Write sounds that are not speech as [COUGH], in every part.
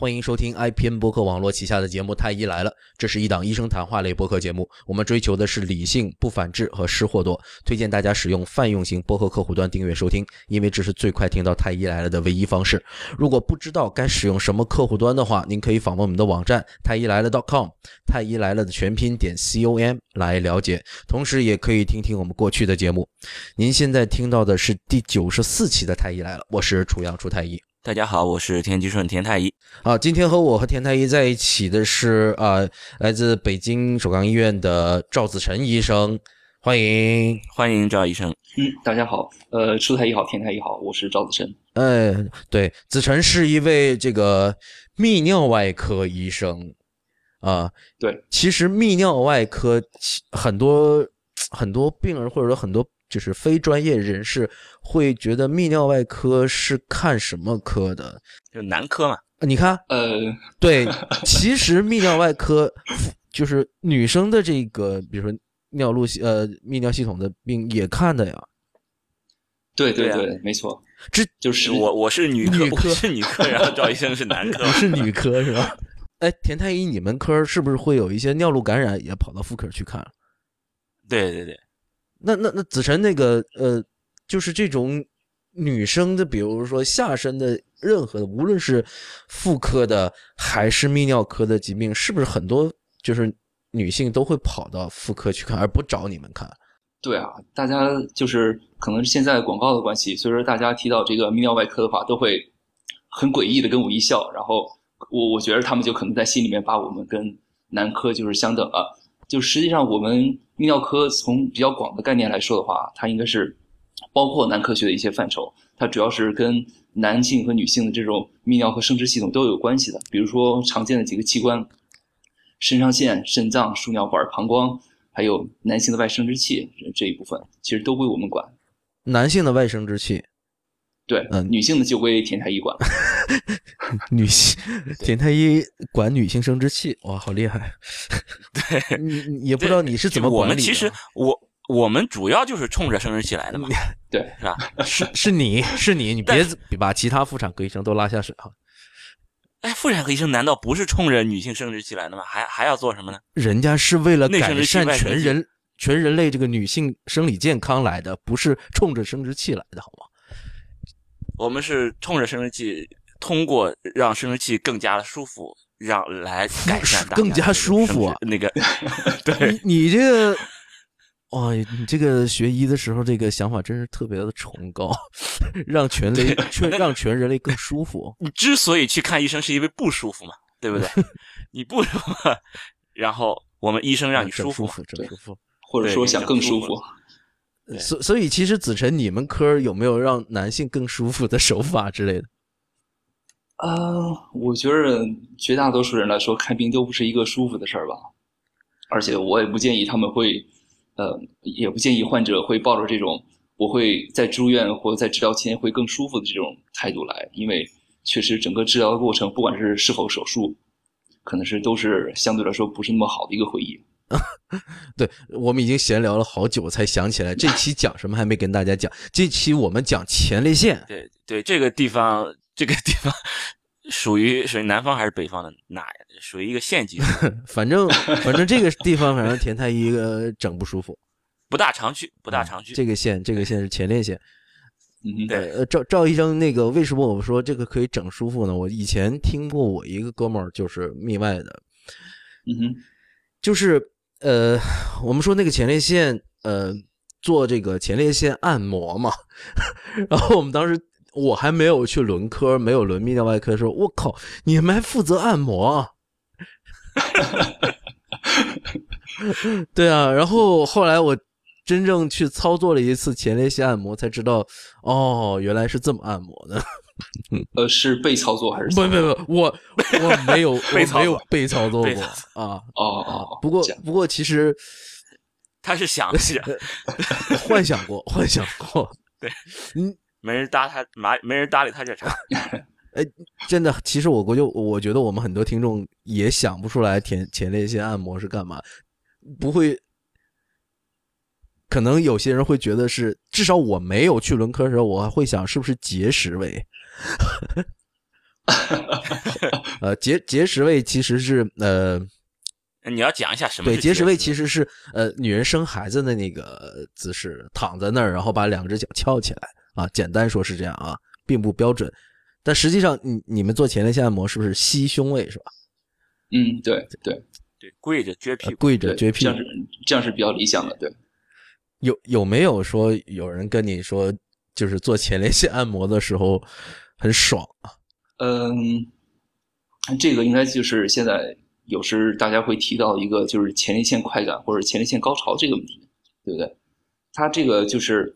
欢迎收听 IPN 播客网络旗下的节目《太医来了》，这是一档医生谈话类播客节目。我们追求的是理性、不反制和失货多。推荐大家使用泛用型播客客户端订阅收听，因为这是最快听到《太医来了》的唯一方式。如果不知道该使用什么客户端的话，您可以访问我们的网站太医来了 .com，太医来了的全拼点 com 来了解。同时，也可以听听我们过去的节目。您现在听到的是第九十四期的《太医来了》，我是楚阳楚太医。大家好，我是田吉顺田太医。啊，今天和我和田太医在一起的是啊，来自北京首钢医院的赵子晨医生，欢迎欢迎赵医生。嗯，大家好，呃，舒太医好，田太医好，我是赵子晨。哎，对，子晨是一位这个泌尿外科医生啊。对，其实泌尿外科很多很多病人或者说很多。就是非专业人士会觉得泌尿外科是看什么科的？就男科嘛。你看，呃，对，其实泌尿外科就是女生的这个，比如说尿路系呃泌尿系统的病也看的呀。对对对，没错。这就是我我是女科，我是女科，然后赵医生是男科，[LAUGHS] 是女科是吧？哎，田太医，你们科是不是会有一些尿路感染也跑到妇科去看？对对对。那那那子晨那个呃，就是这种女生的，比如说下身的任何的，无论是妇科的还是泌尿科的疾病，是不是很多就是女性都会跑到妇科去看，而不找你们看？对啊，大家就是可能是现在广告的关系，所以说大家提到这个泌尿外科的话，都会很诡异的跟我一笑，然后我我觉得他们就可能在心里面把我们跟男科就是相等了。就实际上，我们泌尿科从比较广的概念来说的话，它应该是包括男科学的一些范畴。它主要是跟男性和女性的这种泌尿和生殖系统都有关系的。比如说常见的几个器官：肾上腺、肾脏、输尿管、膀胱，还有男性的外生殖器这一部分，其实都归我们管。男性的外生殖器。对，嗯，女性的就归田太医管了。[LAUGHS] 女性，田太医管女性生殖器，哇，好厉害！[LAUGHS] 对，你也不知道你是怎么管理。我们其实，我我们主要就是冲着生殖器来的嘛。对，是吧？是是你是你，你别把其他妇产科医生都拉下水哈。哎，妇产科医生难道不是冲着女性生殖器来的吗？还还要做什么呢？人家是为了改善全人全人类这个女性生理健康来的，不是冲着生殖器来的，好吗？我们是冲着生殖器，通过让生殖器更加的舒服，让来改善更加舒服。那个，[LAUGHS] 对你这个，哇，你这个学医的时候，这个想法真是特别的崇高，[LAUGHS] 让全类 [LAUGHS] 全让全人类更舒服。你之所以去看医生，是因为不舒服嘛，对不对？你不舒服，然后我们医生让你舒服，整舒服，或者说想更舒服。所所以，其实子晨，你们科有没有让男性更舒服的手法之类的？啊，我觉得绝大多数人来说，看病都不是一个舒服的事儿吧。而且，我也不建议他们会，呃，也不建议患者会抱着这种我会在住院或者在治疗期间会更舒服的这种态度来，因为确实整个治疗的过程，不管是是否手术，可能是都是相对来说不是那么好的一个回忆。[LAUGHS] 对我们已经闲聊了好久，才想起来这期讲什么还没跟大家讲。这期我们讲前列腺。对对，这个地方，这个地方属于属于南方还是北方的哪？属于一个县级。[LAUGHS] 反正反正这个地方，反正田太医个整不舒服，不大常去，不大常去。这个县，这个县是前列腺。嗯，对。呃，赵赵医生，那个为什么我们说这个可以整舒服呢？我以前听过我一个哥们儿就是泌外的，嗯哼，就是。呃，我们说那个前列腺，呃，做这个前列腺按摩嘛，[LAUGHS] 然后我们当时我还没有去轮科，没有轮泌尿外科的时候，我靠，你们还负责按摩？[LAUGHS] 对啊，然后后来我真正去操作了一次前列腺按摩，才知道，哦，原来是这么按摩的。呃，是被操作还是？不不不，我我没有，我没有 [LAUGHS] 被操作过啊。哦哦，不过不过，其实 [LAUGHS] 他是想想 [LAUGHS] 幻想过，幻想过。对，嗯，没人搭他，没没人搭理他这茬。哎，真的，其实我估计，我觉得我们很多听众也想不出来前前列腺按摩是干嘛，不会。可能有些人会觉得是，至少我没有去轮科的时候，我还会想是不是结石位。[LAUGHS] 呃，结结石位其实是呃，你要讲一下什么对，是结石位其实是呃女人生孩子的那个姿势，躺在那儿，然后把两只脚翘起来啊，简单说是这样啊，并不标准。但实际上，你你们做前列腺按摩是不是吸胸位是吧？嗯，对对对跪着撅屁股，呃跪着，撅屁股这样。是这样是比较理想的，对。有有没有说有人跟你说，就是做前列腺按摩的时候很爽啊？嗯，这个应该就是现在有时大家会提到一个，就是前列腺快感或者前列腺高潮这个问题，对不对？它这个就是，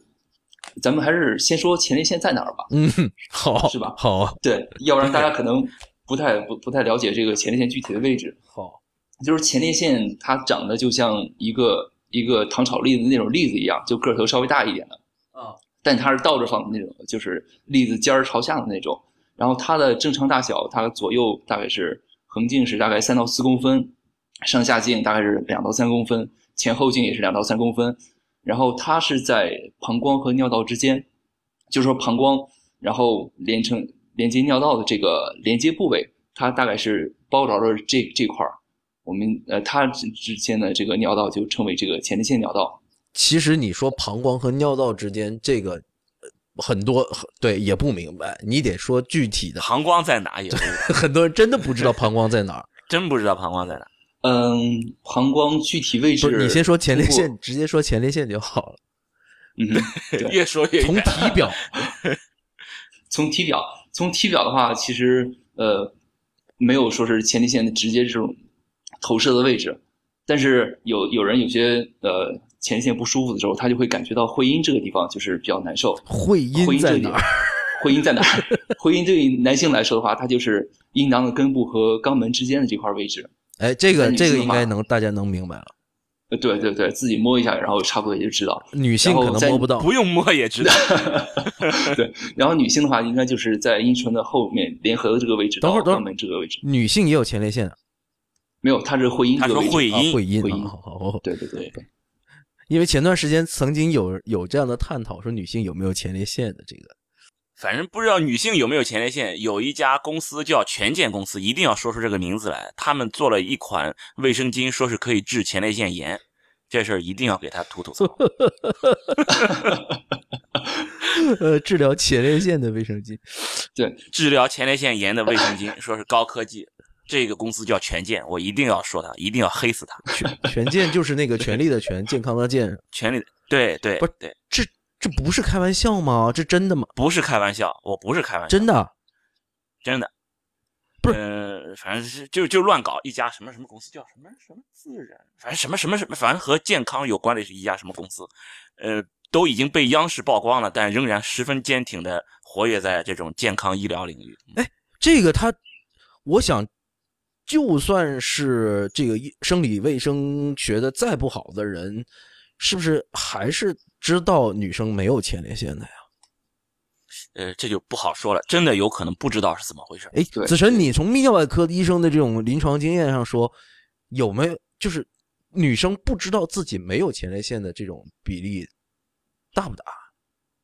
咱们还是先说前列腺在哪儿吧。嗯，好，是吧好啊，对，要不然大家可能不太不不太了解这个前列腺具体的位置。好，就是前列腺它长得就像一个一个糖炒栗子那种栗子一样，就个头稍微大一点的啊，但它是倒着放的那种，就是栗子尖儿朝下的那种。然后它的正常大小，它左右大概是横径是大概三到四公分，上下径大概是两到三公分，前后径也是两到三公分。然后它是在膀胱和尿道之间，就是说膀胱，然后连成连接尿道的这个连接部位，它大概是包着了这这块儿。我们呃，它之之间的这个尿道就称为这个前列腺尿道。其实你说膀胱和尿道之间这个呃很多对也不明白，你得说具体的。膀胱在哪也不 [LAUGHS] 很多人真的不知道膀胱在哪儿。[LAUGHS] 真不知道膀胱在哪。嗯，膀胱具体位置，你先说前列腺，直接说前列腺就好了。嗯 [LAUGHS] 越说越从体表，从体表，从体表的话，其实呃没有说是前列腺的直接这种投射的位置，但是有有人有些呃前列腺不舒服的时候，他就会感觉到会阴这个地方就是比较难受。会阴会阴这个地方在哪儿？，[LAUGHS] 会阴在哪儿？会阴对于男性来说的话，它就是阴囊的根部和肛门之间的这块位置。哎，这个这个应该能大家能明白了。呃，对对对，自己摸一下，然后差不多也就知道。女性可能摸不到，不用摸也知道。[LAUGHS] 对，然后女性的话，应该就是在阴唇的后面联合的这个位置到肛等会儿等会儿门这个位置。女性也有前列腺啊，没有，它是会阴他。说会阴，会阴啊，会阴好好好。对对对对，因为前段时间曾经有有这样的探讨，说女性有没有前列腺的这个。反正不知道女性有没有前列腺。有一家公司叫权健公司，一定要说出这个名字来。他们做了一款卫生巾，说是可以治前列腺炎，这事儿一定要给他吐吐槽。呃，治疗前列腺的卫生巾，[LAUGHS] 对治疗前列腺炎的卫生巾，说是高科技。这个公司叫权健，我一定要说他，一定要黑死他。权权健就是那个权力的权，健康的健，权力的，对对不是对，这这不是开玩笑吗？这真的吗？不是开玩笑，我不是开玩笑，真的？真的，不是呃，反正是就就乱搞一家什么什么公司，叫什么什么自然，反正什么什么什么，反正和健康有关的是一家什么公司，呃，都已经被央视曝光了，但仍然十分坚挺的活跃在这种健康医疗领域。哎这个他，我想，就算是这个医生理卫生学的再不好的人，是不是还是知道女生没有前列腺的呀？呃，这就不好说了，真的有可能不知道是怎么回事。哎，子晨，你从泌尿外科医生的这种临床经验上说，有没有就是女生不知道自己没有前列腺的这种比例大不大？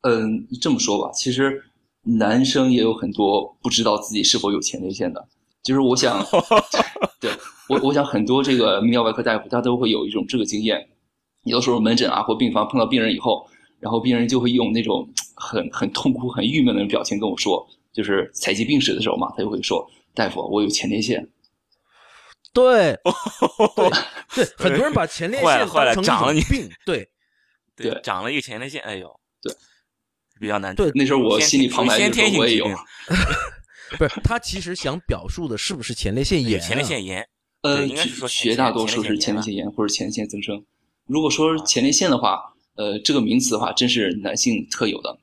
嗯，这么说吧，其实男生也有很多不知道自己是否有前列腺的。就是我想，[LAUGHS] 对我我想很多这个泌尿外科大夫他都会有一种这个经验，有的时候门诊啊或病房碰到病人以后，然后病人就会用那种很很痛苦、很郁闷的表情跟我说，就是采集病史的时候嘛，他就会说：“大夫，我有前列腺。对，[LAUGHS] 对对，很多人把前列 [LAUGHS] 腺坏了坏了当成一长了你种病，对对，对长了一个前列腺，哎呦，对，比较难。对”那时候我先心里旁白先就说我也有不是他其实想表述的是不是前列腺炎、啊？前列腺炎，呃，应该是说绝大多数是前前列腺列腺炎或者前列腺增生。如果说前列腺的话，呃，这个名词的话，真是男性特有的。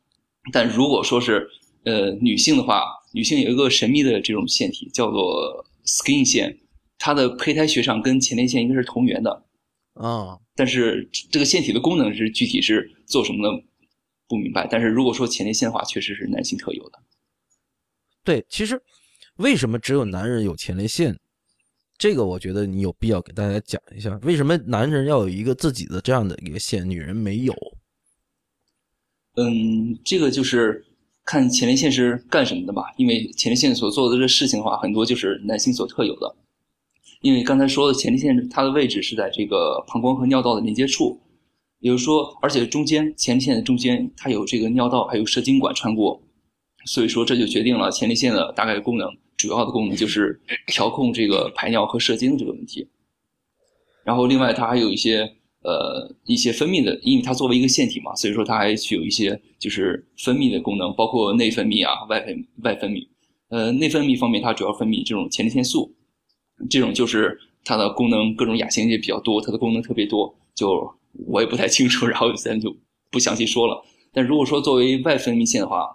但如果说是呃女性的话，女性有一个神秘的这种腺体叫做 skin 腺，它的胚胎学上跟前列腺应该是同源的，啊，但是这个腺体的功能是具体是做什么的不明白。但是如果说前列腺的话，确实是男性特有的。对，其实为什么只有男人有前列腺？这个我觉得你有必要给大家讲一下，为什么男人要有一个自己的这样的一个腺，女人没有？嗯，这个就是看前列腺是干什么的吧，因为前列腺所做的这事情的话，很多就是男性所特有的。因为刚才说的前列腺，它的位置是在这个膀胱和尿道的连接处，也就是说，而且中间前列腺的中间它有这个尿道，还有射精管穿过，所以说这就决定了前列腺的大概功能，主要的功能就是调控这个排尿和射精这个问题。然后另外它还有一些呃一些分泌的，因为它作为一个腺体嘛，所以说它还具有一些就是分泌的功能，包括内分泌啊、外分外分泌。呃，内分泌方面它主要分泌这种前列腺素。这种就是它的功能，各种亚型也比较多，它的功能特别多，就我也不太清楚，然后咱就不详细说了。但如果说作为外分泌腺的话，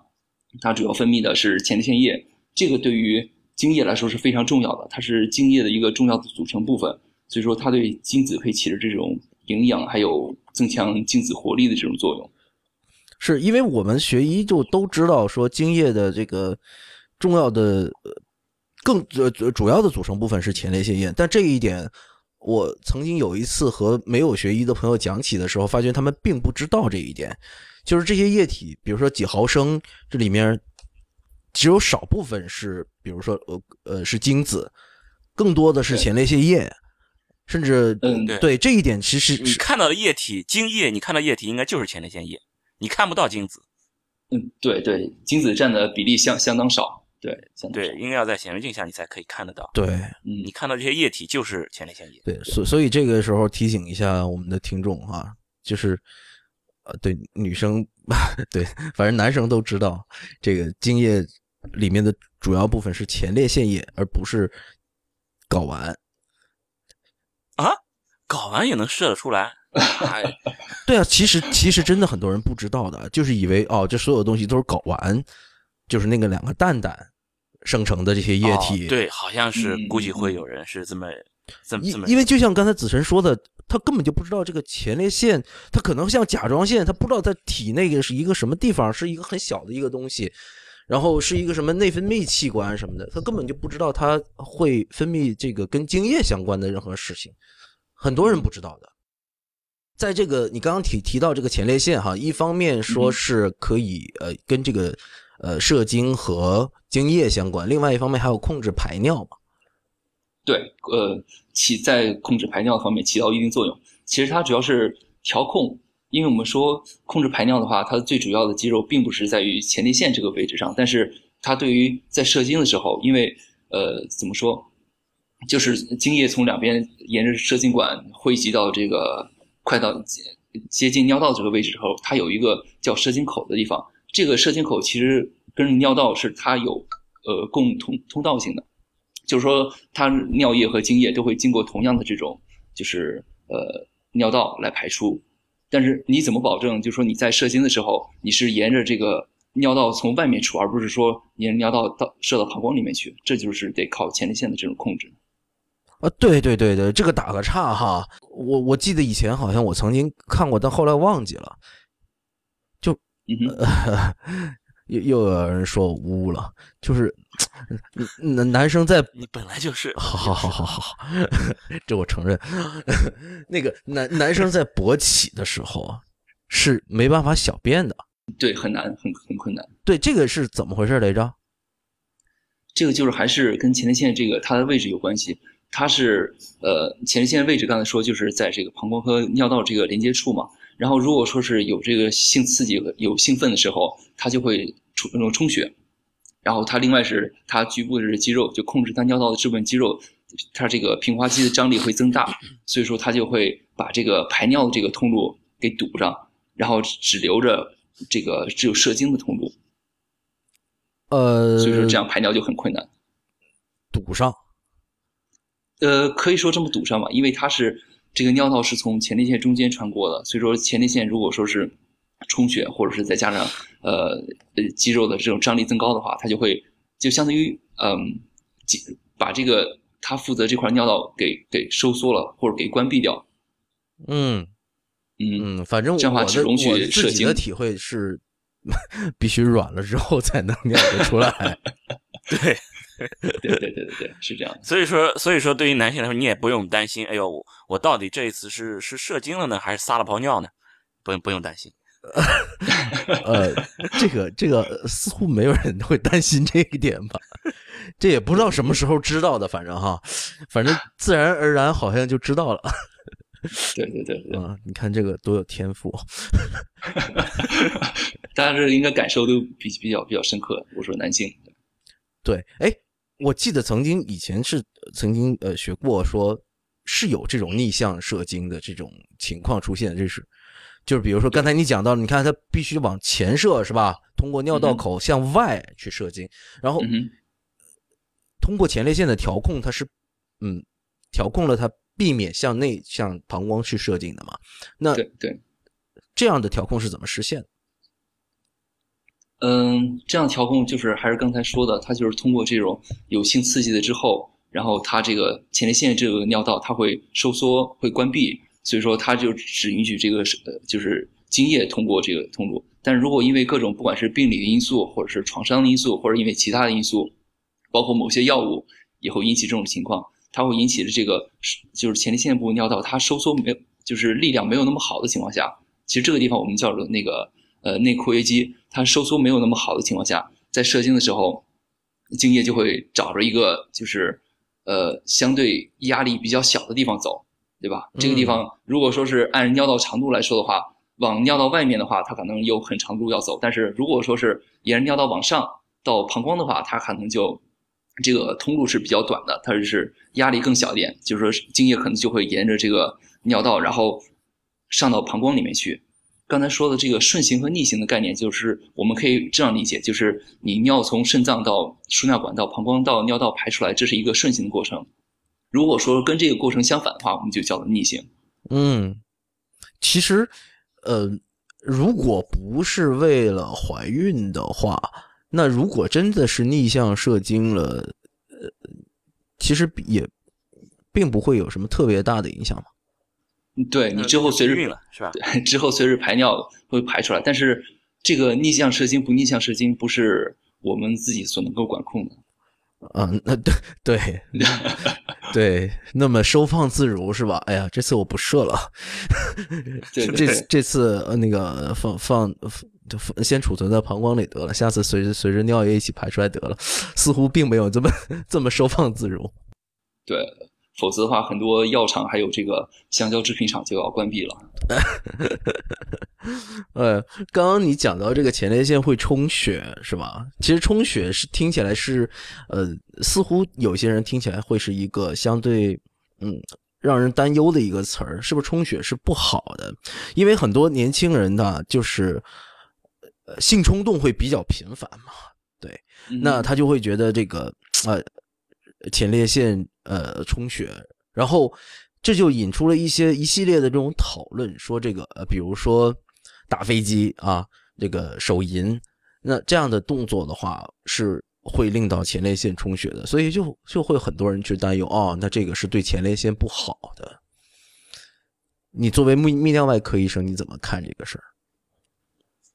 它主要分泌的是前列腺液，这个对于精液来说是非常重要的，它是精液的一个重要的组成部分，所以说它对精子可以起着这种营养还有增强精子活力的这种作用。是因为我们学医就都知道说精液的这个重要的。更主主要的组成部分是前列腺液，但这一点我曾经有一次和没有学医的朋友讲起的时候，发现他们并不知道这一点，就是这些液体，比如说几毫升，这里面只有少部分是，比如说呃呃是精子，更多的是前列腺液，甚至嗯对这一点其实你看到的液体精液，你看到液体应该就是前列腺液，你看不到精子。嗯，对对，精子占的比例相相当少。对，对，应该要在显微镜下你才可以看得到。对，嗯，你看到这些液体就是前列腺液。对，所所以这个时候提醒一下我们的听众哈，就是呃，对女生，[LAUGHS] 对，反正男生都知道，这个精液里面的主要部分是前列腺液，而不是睾丸。啊，睾丸也能射得出来？[LAUGHS] 对啊，其实其实真的很多人不知道的，就是以为哦，这所有东西都是睾丸。就是那个两个蛋蛋生成的这些液体，对，好像是估计会有人是这么这么这么，因为就像刚才子晨说的，他根本就不知道这个前列腺，他可能像甲状腺，他不知道在体内是一个什么地方，是一个很小的一个东西，然后是一个什么内分泌器官什么的，他根本就不知道它会分泌这个跟精液相关的任何事情，很多人不知道的。在这个你刚刚提提到这个前列腺哈，一方面说是可以呃跟这个。呃，射精和精液相关，另外一方面还有控制排尿嘛？对，呃，起在控制排尿方面起到一定作用。其实它主要是调控，因为我们说控制排尿的话，它最主要的肌肉并不是在于前列腺这个位置上，但是它对于在射精的时候，因为呃，怎么说，就是精液从两边沿着射精管汇集到这个快到接近尿道这个位置之后，它有一个叫射精口的地方。这个射精口其实跟尿道是它有呃共通通道性的，就是说它尿液和精液都会经过同样的这种就是呃尿道来排出，但是你怎么保证？就是说你在射精的时候，你是沿着这个尿道从外面出，而不是说沿尿道到射到膀胱里面去？这就是得靠前列腺的这种控制。啊，对对对对，这个打个岔哈，我我记得以前好像我曾经看过，但后来忘记了。[LAUGHS] 又又有人说我污了，就是 [TSK] 男男生在你本来就是，好好好好好，[LAUGHS] 这我承认。[LAUGHS] 那个男男生在勃起的时候是没办法小便的，对，很难，很很困难。对，这个是怎么回事来着？这个就是还是跟前列腺这个它的位置有关系。它是呃前列腺位置，刚才说就是在这个膀胱和尿道这个连接处嘛。然后，如果说是有这个性刺激、有兴奋的时候，它就会充那种充血。然后它另外是它局部的这肌肉，就控制它尿道的这部分肌肉，它这个平滑肌的张力会增大，所以说它就会把这个排尿的这个通路给堵上，然后只留着这个只有射精的通路。呃，所以说这样排尿就很困难。堵上？呃，可以说这么堵上吧，因为它是。这个尿道是从前列腺中间穿过的，所以说前列腺如果说是充血，或者是再加上呃呃肌肉的这种张力增高的话，它就会就相当于嗯，把这个它负责这块尿道给给收缩了，或者给关闭掉。嗯嗯嗯，反正这样的话只容许自己的体会是 [LAUGHS] 必须软了之后才能尿得出来。[LAUGHS] 对。[LAUGHS] 对对对对对，是这样。所以说，所以说，对于男性来说，你也不用担心。哎呦，我我到底这一次是是射精了呢，还是撒了泡尿呢？不用不用担心。[LAUGHS] 呃，这个这个似乎没有人会担心这一点吧？这也不知道什么时候知道的，反正哈，反正自然而然好像就知道了。对对对对，啊，你看这个多有天赋，[LAUGHS] 大家这应该感受都比比较比较深刻。我说男性，对，哎，我记得曾经以前是曾经呃学过，说是有这种逆向射精的这种情况出现，这是就是比如说刚才你讲到，你看它必须往前射是吧？通过尿道口向外去射精，然后通过前列腺的调控，它是嗯调控了它。避免向内向膀胱去射精的嘛？那对对，这样的调控是怎么实现？嗯，这样调控就是还是刚才说的，它就是通过这种有性刺激的之后，然后它这个前列腺这个尿道它会收缩会关闭，所以说它就只允许这个呃就是精液通过这个通路。但如果因为各种不管是病理的因素，或者是创伤的因素，或者因为其他的因素，包括某些药物，也会引起这种情况。它会引起的这个就是前列腺部尿道，它收缩没有，就是力量没有那么好的情况下，其实这个地方我们叫做那个呃内括约肌，它收缩没有那么好的情况下，在射精的时候，精液就会找着一个就是呃相对压力比较小的地方走，对吧？这个地方如果说是按尿道长度来说的话，往尿道外面的话，它可能有很长路要走，但是如果说是沿着尿道往上到膀胱的话，它可能就。这个通路是比较短的，它就是压力更小一点，就是说精液可能就会沿着这个尿道，然后上到膀胱里面去。刚才说的这个顺行和逆行的概念，就是我们可以这样理解，就是你尿从肾脏到输尿管到膀胱到尿道排出来，这是一个顺行的过程。如果说跟这个过程相反的话，我们就叫做逆行。嗯，其实，呃，如果不是为了怀孕的话。那如果真的是逆向射精了，呃，其实也并不会有什么特别大的影响嘛。对你之后随着是吧？对，[LAUGHS] 之后随着排尿会排出来，但是这个逆向射精不逆向射精不是我们自己所能够管控的。嗯，那对对 [LAUGHS] 对，那么收放自如是吧？哎呀，这次我不射了，这这次呃那个放放。就先储存在膀胱里得了，下次随着随着尿液一起排出来得了，似乎并没有这么 [LAUGHS] 这么收放自如。对，否则的话，很多药厂还有这个香蕉制品厂就要关闭了。[LAUGHS] 呃，刚刚你讲到这个前列腺会充血是吧？其实充血是听起来是，呃，似乎有些人听起来会是一个相对嗯让人担忧的一个词儿，是不是充血是不好的？因为很多年轻人呢，就是。呃性冲动会比较频繁嘛？对，那他就会觉得这个呃前列腺呃充血，然后这就引出了一些一系列的这种讨论，说这个呃比如说打飞机啊，这个手淫，那这样的动作的话是会令到前列腺充血的，所以就就会很多人去担忧哦，那这个是对前列腺不好的。你作为泌泌尿外科医生，你怎么看这个事儿？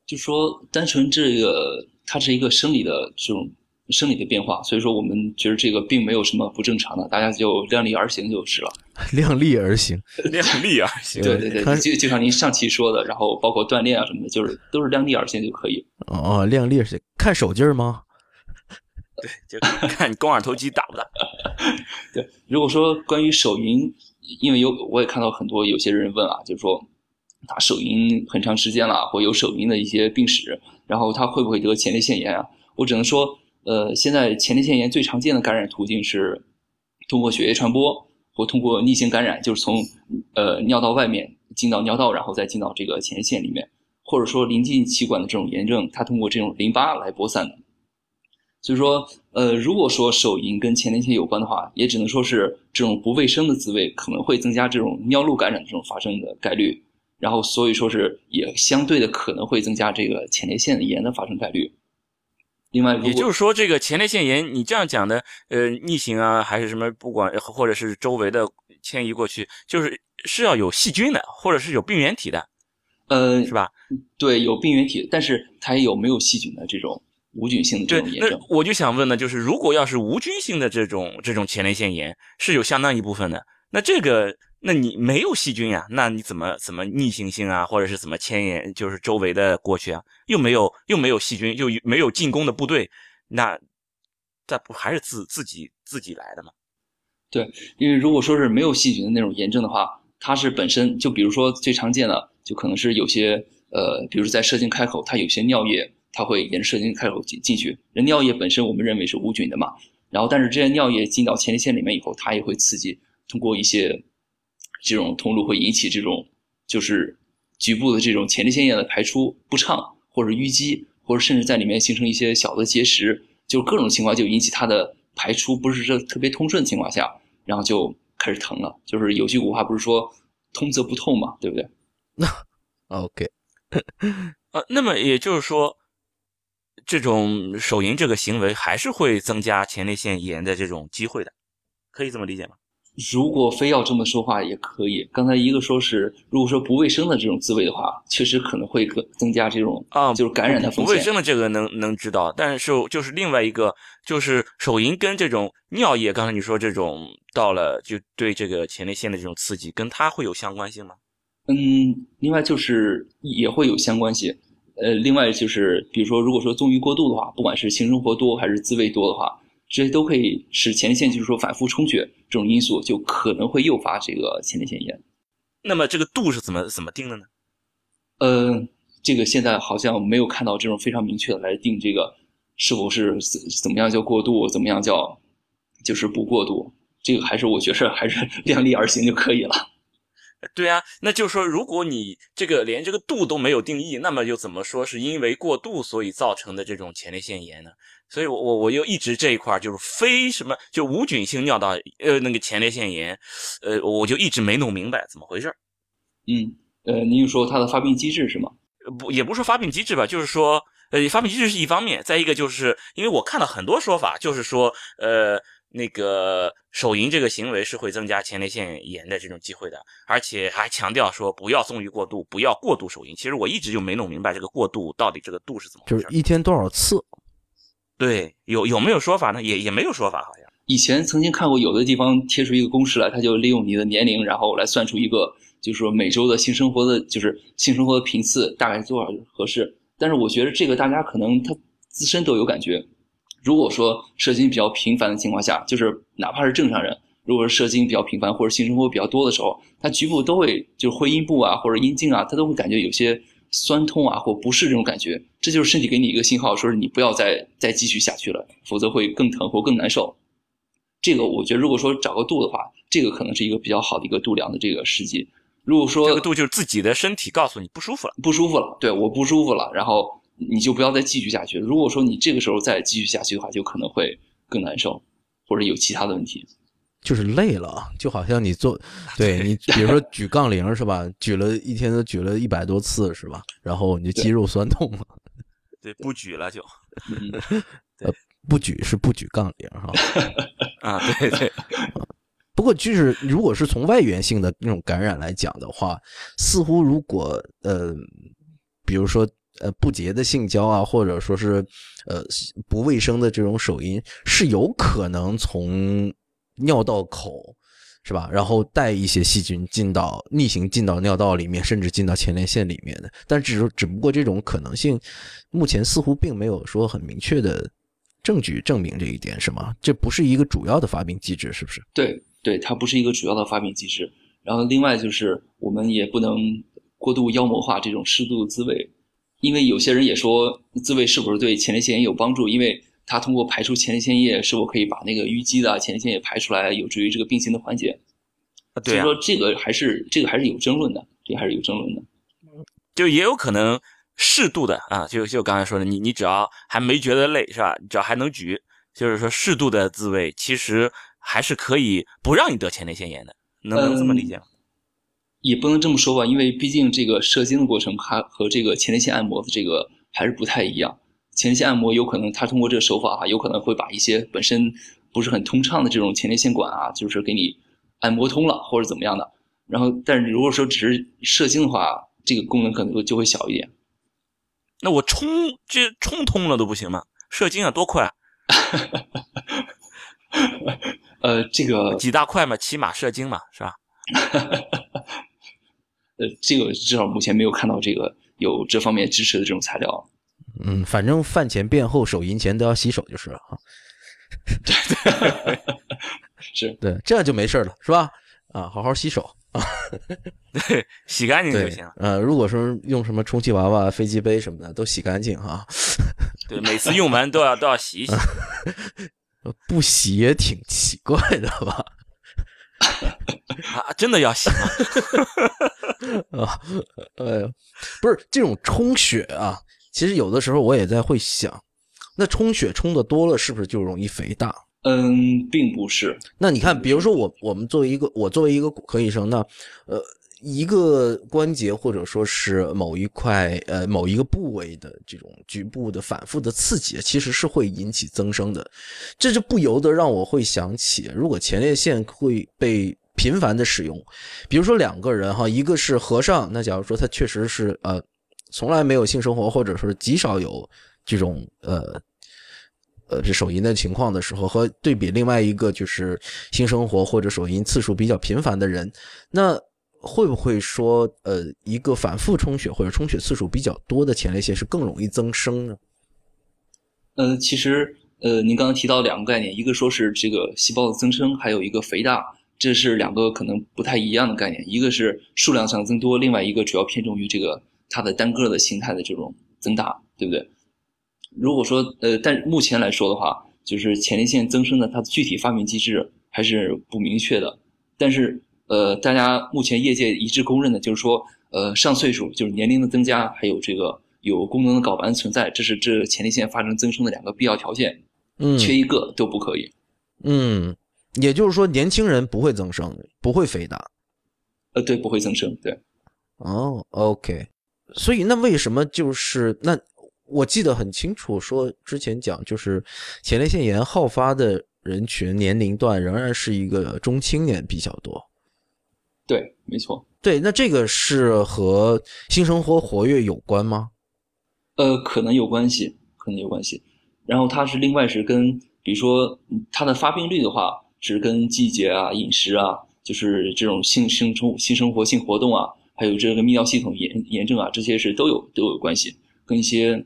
就说单纯这个，它是一个生理的这种生理的变化，所以说我们觉得这个并没有什么不正常的，大家就量力而行就是了。[LAUGHS] 量力而行，[LAUGHS] 量力而行。对对对，就就像您上期说的，然后包括锻炼啊什么的，就是都是量力而行就可以。哦，量力而行，看手劲儿吗？[LAUGHS] 对，就看你肱二头肌大不大。对，如果说关于手淫，因为有我也看到很多有些人问啊，就是说。他手淫很长时间了，或有手淫的一些病史，然后他会不会得前列腺炎啊？我只能说，呃，现在前列腺炎最常见的感染途径是通过血液传播，或通过逆行感染，就是从呃尿道外面进到尿道，然后再进到这个前列腺里面，或者说临近气管的这种炎症，它通过这种淋巴来播散的。所以说，呃，如果说手淫跟前列腺有关的话，也只能说是这种不卫生的滋味可能会增加这种尿路感染这种发生的概率。然后，所以说是也相对的可能会增加这个前列腺炎的发生概率。另外，也就是说，这个前列腺炎，你这样讲的，呃，逆行啊，还是什么，不管或者是周围的迁移过去，就是是要有细菌的，或者是有病原体的，呃，是吧？对，有病原体，但是它有没有细菌的这种无菌性的这种炎症？我就想问呢，就是如果要是无菌性的这种这种前列腺炎，是有相当一部分的，那这个。那你没有细菌呀？那你怎么怎么逆行性啊，或者是怎么牵引，就是周围的过去啊？又没有又没有细菌，又没有进攻的部队，那这不还是自自己自己来的吗？对，因为如果说是没有细菌的那种炎症的话，它是本身就比如说最常见的，就可能是有些呃，比如在射精开口，它有些尿液，它会沿射精开口进进去。人尿液本身我们认为是无菌的嘛，然后但是这些尿液进到前列腺里面以后，它也会刺激，通过一些。这种通路会引起这种，就是局部的这种前列腺液的排出不畅，或者淤积，或者甚至在里面形成一些小的结石，就各种情况就引起它的排出不是说特别通顺的情况下，然后就开始疼了。就是有句古话不是说“通则不痛”嘛，对不对？那 [LAUGHS] OK，[LAUGHS] 呃，那么也就是说，这种手淫这个行为还是会增加前列腺炎的这种机会的，可以这么理解吗？如果非要这么说话也可以。刚才一个说是，如果说不卫生的这种滋味的话，确实可能会增增加这种啊，就是感染的风险。不卫生的这个能能知道，但是就是另外一个，就是手淫跟这种尿液，刚才你说这种到了就对这个前列腺的这种刺激，跟它会有相关性吗？嗯，另外就是也会有相关性。呃，另外就是比如说，如果说纵欲过度的话，不管是性生活多还是滋味多的话。这些都可以使前列腺就是说反复充血，这种因素就可能会诱发这个前列腺炎。那么这个度是怎么怎么定的呢？呃，这个现在好像没有看到这种非常明确的来定这个是否是怎怎么样叫过度，怎么样叫就是不过度。这个还是我觉着还是 [LAUGHS] 量力而行就可以了。对啊，那就是说，如果你这个连这个度都没有定义，那么又怎么说是因为过度所以造成的这种前列腺炎呢？所以，我我我又一直这一块就是非什么就无菌性尿道呃那个前列腺炎，呃，我就一直没弄明白怎么回事嗯，呃，您说它的发病机制是吗？不，也不是说发病机制吧，就是说，呃，发病机制是一方面，再一个就是因为我看到很多说法，就是说，呃。那个手淫这个行为是会增加前列腺炎的这种机会的，而且还强调说不要纵欲过度，不要过度手淫。其实我一直就没弄明白这个过度到底这个度是怎么回事。就是一天多少次？对，有有没有说法呢？也也没有说法，好像以前曾经看过有的地方贴出一个公式来，他就利用你的年龄，然后来算出一个，就是说每周的性生活的，就是性生活的频次大概多少合适。但是我觉得这个大家可能他自身都有感觉。如果说射精比较频繁的情况下，就是哪怕是正常人，如果是射精比较频繁或者性生活比较多的时候，他局部都会就是会阴部啊或者阴茎啊，他都会感觉有些酸痛啊或不适这种感觉，这就是身体给你一个信号，说是你不要再再继续下去了，否则会更疼或更难受。这个我觉得，如果说找个度的话，这个可能是一个比较好的一个度量的这个时机。如果说这个度就是自己的身体告诉你不舒服了，不舒服了，对，我不舒服了，然后。你就不要再继续下去。如果说你这个时候再继续下去的话，就可能会更难受，或者有其他的问题。就是累了，就好像你做，[LAUGHS] 对你，比如说举杠铃是吧？举了一天都举了一百多次是吧？然后你就肌肉酸痛了。对，不举了就。[LAUGHS] 呃，不举是不举杠铃哈。啊，对对。不过就是如果是从外源性的那种感染来讲的话，似乎如果呃，比如说。呃，不洁的性交啊，或者说是，呃，不卫生的这种手淫，是有可能从尿道口，是吧？然后带一些细菌进到逆行进到尿道里面，甚至进到前列腺里面的。但只只不过这种可能性，目前似乎并没有说很明确的证据证明这一点，是吗？这不是一个主要的发病机制，是不是？对，对，它不是一个主要的发病机制。然后另外就是，我们也不能过度妖魔化这种适度的滋味。因为有些人也说自慰是不是对前列腺有帮助？因为它通过排出前列腺液，是否可以把那个淤积的前列腺液排出来，有助于这个病情的缓解对？所以说这个还是这个还是有争论的，这还是有争论的。就也有可能适度的啊，就就刚才说的，你你只要还没觉得累是吧？只要还能举，就是说适度的自慰，其实还是可以不让你得前列腺炎的，能能这么理解吗？也不能这么说吧，因为毕竟这个射精的过程，它和这个前列腺按摩的这个还是不太一样。前列腺按摩有可能他通过这个手法啊，有可能会把一些本身不是很通畅的这种前列腺管啊，就是给你按摩通了或者怎么样的。然后，但是如果说只是射精的话，这个功能可能就会小一点。那我冲这冲通了都不行吗？射精啊，多快？[LAUGHS] 呃，这个几大块嘛，骑马射精嘛，是吧？[LAUGHS] 呃，这个至少目前没有看到这个有这方面支持的这种材料。嗯，反正饭前便后手淫前都要洗手就是了啊。[LAUGHS] 对，是对，这样就没事了，是吧？啊，好好洗手啊，[LAUGHS] 对，洗干净就行了。，呃，如果说用什么充气娃娃、飞机杯什么的，都洗干净哈，对，每次用完都要都要洗一洗。[LAUGHS] 不洗也挺奇怪的吧？啊，真的要洗吗？啊，哎呀，不是这种充血啊，其实有的时候我也在会想，那充血充的多了，是不是就容易肥大？嗯，并不是。那你看，比如说我我们作为一个我作为一个骨科医生，那呃一个关节或者说是某一块呃某一个部位的这种局部的反复的刺激，其实是会引起增生的，这就不由得让我会想起，如果前列腺会被频繁的使用，比如说两个人哈，一个是和尚，那假如说他确实是呃从来没有性生活，或者说是极少有这种呃。呃，这手淫的情况的时候，和对比另外一个就是性生活或者手淫次数比较频繁的人，那会不会说，呃，一个反复充血或者充血次数比较多的前列腺是更容易增生呢？呃，其实呃，您刚刚提到两个概念，一个说是这个细胞的增生，还有一个肥大，这是两个可能不太一样的概念。一个是数量上增多，另外一个主要偏重于这个它的单个的形态的这种增大，对不对？如果说呃，但目前来说的话，就是前列腺增生的它的具体发病机制还是不明确的。但是呃，大家目前业界一致公认的就是说，呃，上岁数就是年龄的增加，还有这个有功能的睾丸存在，这是这前列腺发生增生的两个必要条件，嗯缺一个都不可以。嗯，也就是说，年轻人不会增生，不会肥大。呃，对，不会增生，对。哦，OK，所以那为什么就是那我记得很清楚，说之前讲就是前列腺炎好发的人群年龄段仍然是一个中青年比较多。对，没错。对，那这个是和性生活活跃有关吗？呃，可能有关系，可能有关系。然后它是另外是跟，比如说嗯它的发病率的话，是跟季节啊、饮食啊，就是这种性性生性生活、性活动啊，还有这个泌尿系统炎炎症啊，这些是都有都有关系，跟一些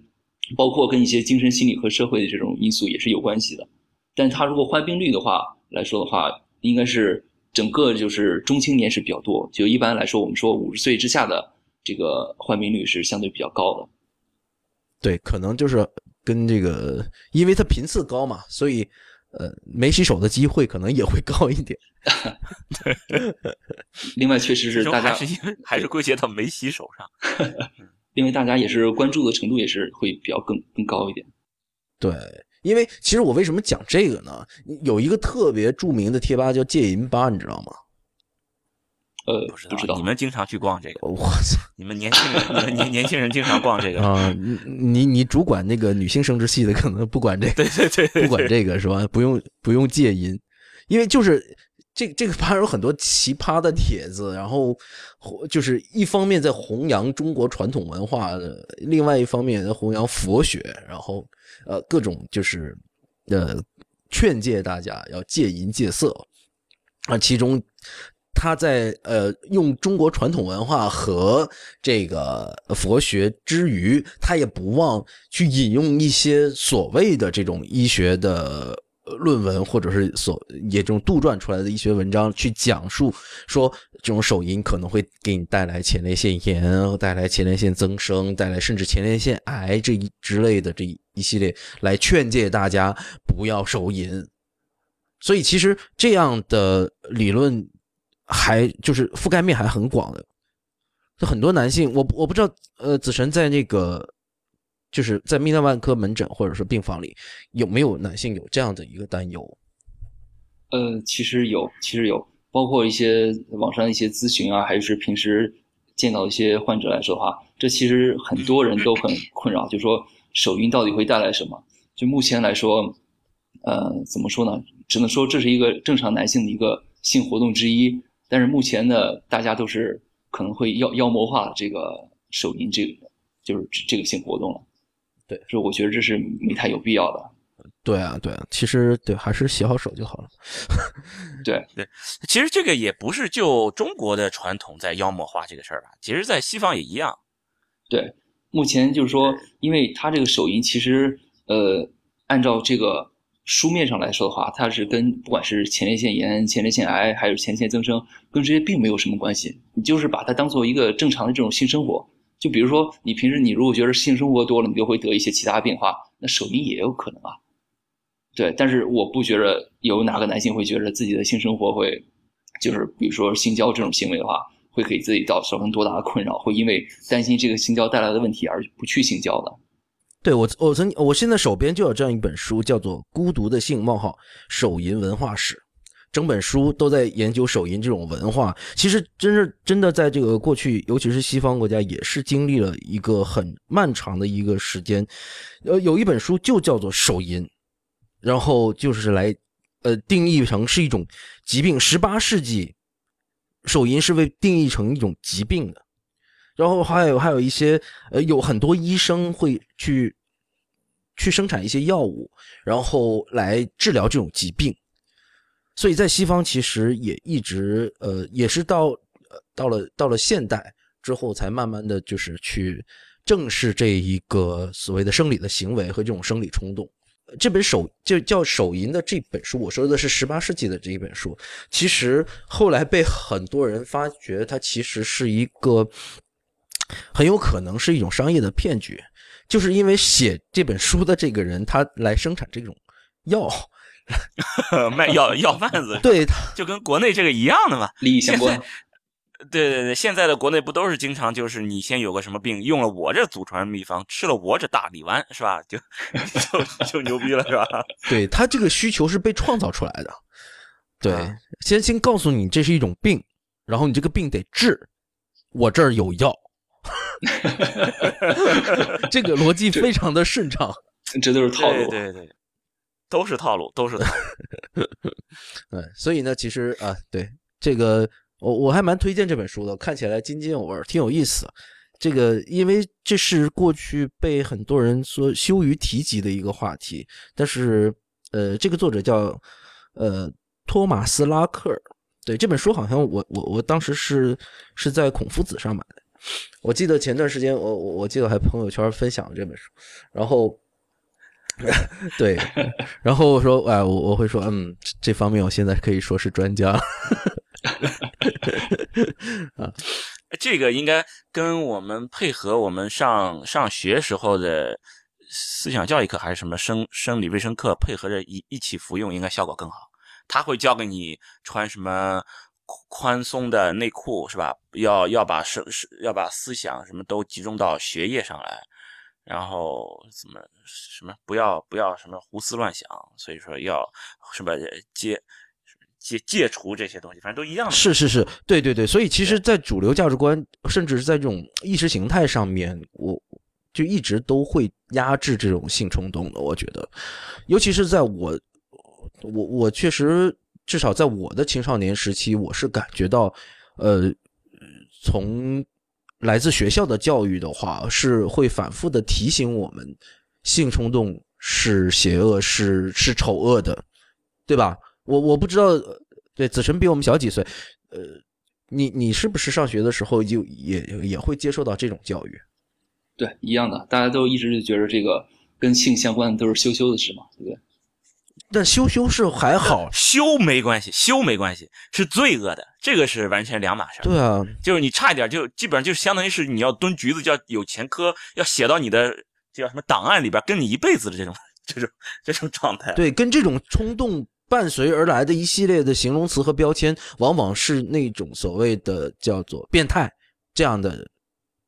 包括跟一些精神心理和社会的这种因素也是有关系的。但它如果患病率的话来说的话，应该是整个就是中青年是比较多，就一般来说，我们说五十岁之下的这个患病率是相对比较高的。对，可能就是跟这个，因为它频次高嘛，所以呃，没洗手的机会可能也会高一点。[LAUGHS] 另外，确实是大家还，是因为还是归结到没洗手上。[LAUGHS] 因为大家也是关注的程度也是会比较更更高一点。对，因为其实我为什么讲这个呢？有一个特别著名的贴吧叫戒淫吧，你知道吗？呃，不知道你们经常去逛这个，我操你们年轻人，你们年年轻人经常逛这个。啊！你你你主管那个女性生殖系的，可能不管这个，对对对对，不管这个是吧？不用不用戒淫，因为就是这这个吧有很多奇葩的帖子，然后就是一方面在弘扬中国传统文化的，另外一方面在弘扬佛学，然后呃各种就是呃劝诫大家要戒淫戒色啊，其中。他在呃用中国传统文化和这个佛学之余，他也不忘去引用一些所谓的这种医学的论文，或者是所也这种杜撰出来的医学文章，去讲述说这种手淫可能会给你带来前列腺炎，带来前列腺增生，带来甚至前列腺癌这一之类的这一系列，来劝诫大家不要手淫。所以其实这样的理论。还就是覆盖面还很广的，就很多男性，我我不知道，呃，子晨在那个就是在泌尿外科门诊或者是病房里有没有男性有这样的一个担忧？呃，其实有，其实有，包括一些网上一些咨询啊，还是平时见到一些患者来说的话，这其实很多人都很困扰，就说手淫到底会带来什么？就目前来说，呃，怎么说呢？只能说这是一个正常男性的一个性活动之一。但是目前呢，大家都是可能会妖妖魔化这个手淫这个，就是这个性活动了。对，所以我觉得这是没太有必要的。对啊，对啊，其实对还是洗好手就好了。[LAUGHS] 对对，其实这个也不是就中国的传统在妖魔化这个事儿吧，其实在西方也一样。对，目前就是说，因为它这个手淫其实呃，按照这个书面上来说的话，它是跟不管是前列腺炎、前列腺癌还有前列腺增生，跟这些并没有什么关系。你就是把它当做一个正常的这种性生活。就比如说，你平时你如果觉得性生活多了，你就会得一些其他变化，那手淫也有可能啊。对，但是我不觉得有哪个男性会觉得自己的性生活会，就是比如说性交这种行为的话，会给自己造成多大的困扰，会因为担心这个性交带来的问题而不去性交的。对我，我曾我现在手边就有这样一本书，叫做《孤独的性：冒号手淫文化史》。整本书都在研究手淫这种文化。其实，真是真的，在这个过去，尤其是西方国家，也是经历了一个很漫长的一个时间。呃，有一本书就叫做《手淫》，然后就是来呃定义成是一种疾病。十八世纪，手淫是被定义成一种疾病的。然后还有还有一些呃，有很多医生会去去生产一些药物，然后来治疗这种疾病。所以在西方其实也一直呃，也是到到了到了现代之后，才慢慢的就是去正视这一个所谓的生理的行为和这种生理冲动。这本手就叫《手淫》的这本书，我说的是十八世纪的这一本书，其实后来被很多人发觉，它其实是一个很有可能是一种商业的骗局，就是因为写这本书的这个人，他来生产这种药。[LAUGHS] 卖药药贩子，对，[LAUGHS] 就跟国内这个一样的嘛，利益相关。[LAUGHS] 对对对，现在的国内不都是经常就是你先有个什么病，用了我这祖传秘方，吃了我这大力丸，是吧？就就就牛逼了，是吧？对他这个需求是被创造出来的。对，先先告诉你这是一种病，然后你这个病得治，我这儿有药。[LAUGHS] 这个逻辑非常的顺畅，[LAUGHS] 这都是套路。对对。都是套路，都是套路。[LAUGHS] 嗯，所以呢，其实啊，对这个，我我还蛮推荐这本书的，看起来津津有味，挺有意思。这个，因为这是过去被很多人说羞于提及的一个话题，但是，呃，这个作者叫呃托马斯拉克尔。对这本书，好像我我我当时是是在孔夫子上买的。我记得前段时间，我我我记得还朋友圈分享了这本书，然后。[LAUGHS] 对，然后说，哎，我我会说，嗯，这方面我现在可以说是专家。[LAUGHS] 啊，这个应该跟我们配合我们上上学时候的思想教育课还是什么生生理卫生课配合着一一起服用，应该效果更好。他会教给你穿什么宽松的内裤，是吧？要要把生是要把思想什么都集中到学业上来。然后怎么什么不要不要什么胡思乱想，所以说要什么戒戒戒除这些东西，反正都一样的。是是是，对对对。所以其实，在主流价值观，甚至是在这种意识形态上面，我就一直都会压制这种性冲动的。我觉得，尤其是在我我我确实至少在我的青少年时期，我是感觉到，呃，从。来自学校的教育的话，是会反复的提醒我们，性冲动是邪恶，是是丑恶的，对吧？我我不知道，对子晨比我们小几岁，呃，你你是不是上学的时候就也也会接受到这种教育？对，一样的，大家都一直觉得这个跟性相关的都是羞羞的事嘛，对不对？但羞羞是还好，羞没关系，羞没关系，是罪恶的，这个是完全两码事。对啊，就是你差一点，就基本上就相当于是你要蹲局子，叫有前科，要写到你的叫什么档案里边，跟你一辈子的这种这种这种状态。对，跟这种冲动伴随而来的一系列的形容词和标签，往往是那种所谓的叫做变态这样的。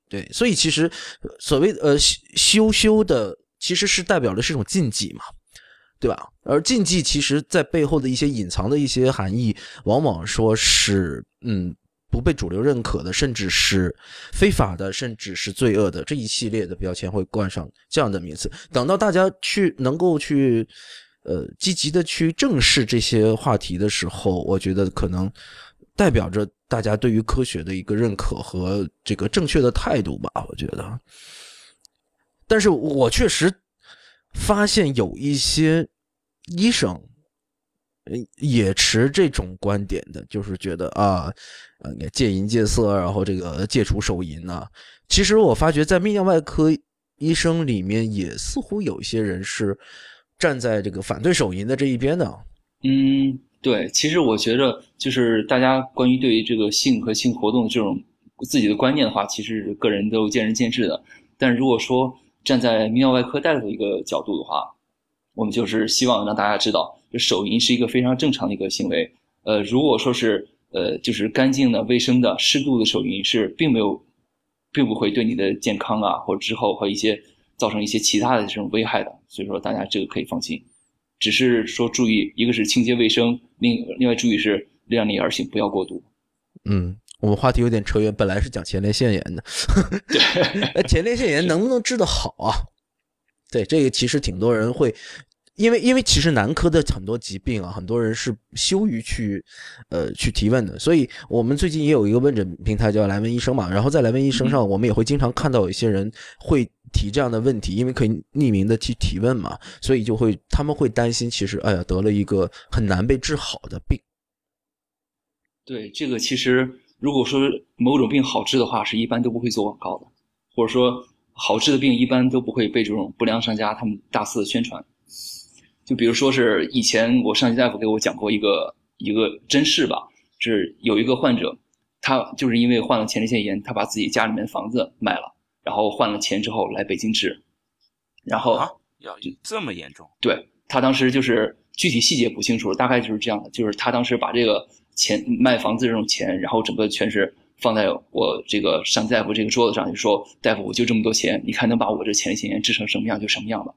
对，所以其实所谓呃羞羞的，其实是代表的是一种禁忌嘛。对吧？而禁忌其实在背后的一些隐藏的一些含义，往往说是嗯不被主流认可的，甚至是非法的，甚至是罪恶的这一系列的标签会冠上这样的名词。等到大家去能够去呃积极的去正视这些话题的时候，我觉得可能代表着大家对于科学的一个认可和这个正确的态度吧。我觉得，但是我确实。发现有一些医生，也持这种观点的，就是觉得啊，呃，戒淫戒色，然后这个戒除手淫啊。其实我发觉在泌尿外科医生里面，也似乎有一些人是站在这个反对手淫的这一边的。嗯，对，其实我觉得就是大家关于对于这个性和性活动这种自己的观念的话，其实个人都见仁见智的。但如果说站在泌尿外科大夫的一个角度的话，我们就是希望让大家知道，这手淫是一个非常正常的一个行为。呃，如果说是呃，就是干净的、卫生的、适度的手淫是并没有，并不会对你的健康啊，或者之后和一些造成一些其他的这种危害的。所以说，大家这个可以放心。只是说注意，一个是清洁卫生，另另外注意是量力而行，不要过度。嗯，我们话题有点扯远，本来是讲前列腺炎的。对，[LAUGHS] 前列腺炎能不能治得好啊？对，这个其实挺多人会，因为因为其实男科的很多疾病啊，很多人是羞于去呃去提问的。所以我们最近也有一个问诊平台叫来问医生嘛，然后在来问医生上，我们也会经常看到有一些人会。提这样的问题，因为可以匿名的去提问嘛，所以就会他们会担心，其实哎呀得了一个很难被治好的病。对这个，其实如果说某种病好治的话，是一般都不会做广告的，或者说好治的病一般都不会被这种不良商家他们大肆的宣传。就比如说是以前我上级大夫给我讲过一个一个真事吧，是有一个患者，他就是因为患了前列腺炎，他把自己家里面房子卖了。然后换了钱之后来北京治，然后啊，要这么严重？对他当时就是具体细节不清楚，大概就是这样的，就是他当时把这个钱卖房子这种钱，然后整个全是放在我这个上大夫这个桌子上，就说大夫我就这么多钱，你看能把我这前列腺炎治成什么样就什么样吧。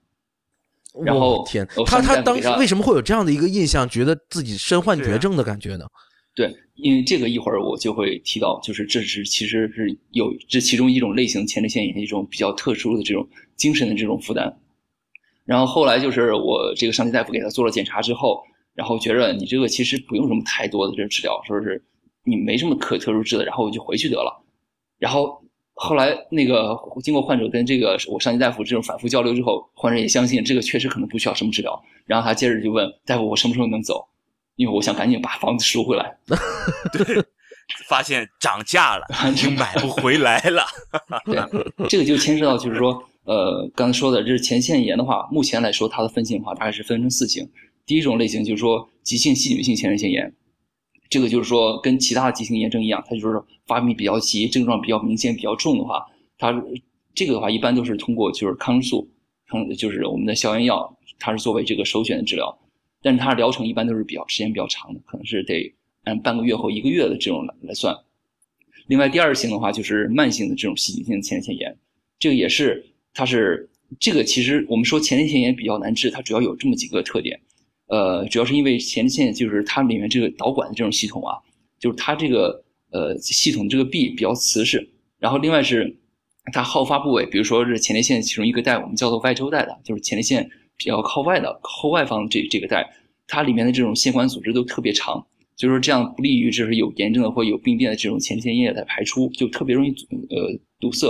然后天，他他当时为什么会有这样的一个印象，觉得自己身患绝症的感觉呢？对，因为这个一会儿我就会提到，就是这是其实是有这其中一种类型前列腺炎一种比较特殊的这种精神的这种负担。然后后来就是我这个上级大夫给他做了检查之后，然后觉着你这个其实不用什么太多的这治疗，说是你没什么可特殊治的，然后我就回去得了。然后后来那个经过患者跟这个我上级大夫这种反复交流之后，患者也相信这个确实可能不需要什么治疗。然后他接着就问大夫：“我什么时候能走？”因为我想赶紧把房子赎回来，[LAUGHS] 对，发现涨价了，就买不回来了。[LAUGHS] 对，这个就牵涉到，就是说，呃，刚才说的，这是前腺炎的话，目前来说它的分型的话，大概是分成四型。第一种类型就是说急性细菌性前列腺炎，这个就是说跟其他的急性炎症一样，它就是发病比较急，症状比较明显、比较重的话，它这个的话一般都是通过就是抗生素，抗就是我们的消炎药，它是作为这个首选的治疗。但是它的疗程一般都是比较时间比较长的，可能是得按半个月或一个月的这种来来算。另外第二型的话就是慢性的这种细菌性前列腺炎，这个也是它是这个其实我们说前列腺炎比较难治，它主要有这么几个特点，呃，主要是因为前列腺就是它里面这个导管的这种系统啊，就是它这个呃系统这个壁比较瓷实，然后另外是它好发部位，比如说是前列腺其中一个带我们叫做外周带的，就是前列腺。比较靠外的靠外方这这个带，它里面的这种腺管组织都特别长，所以说这样不利于就是有炎症的或有病变的这种前列腺液的排出，就特别容易呃堵塞。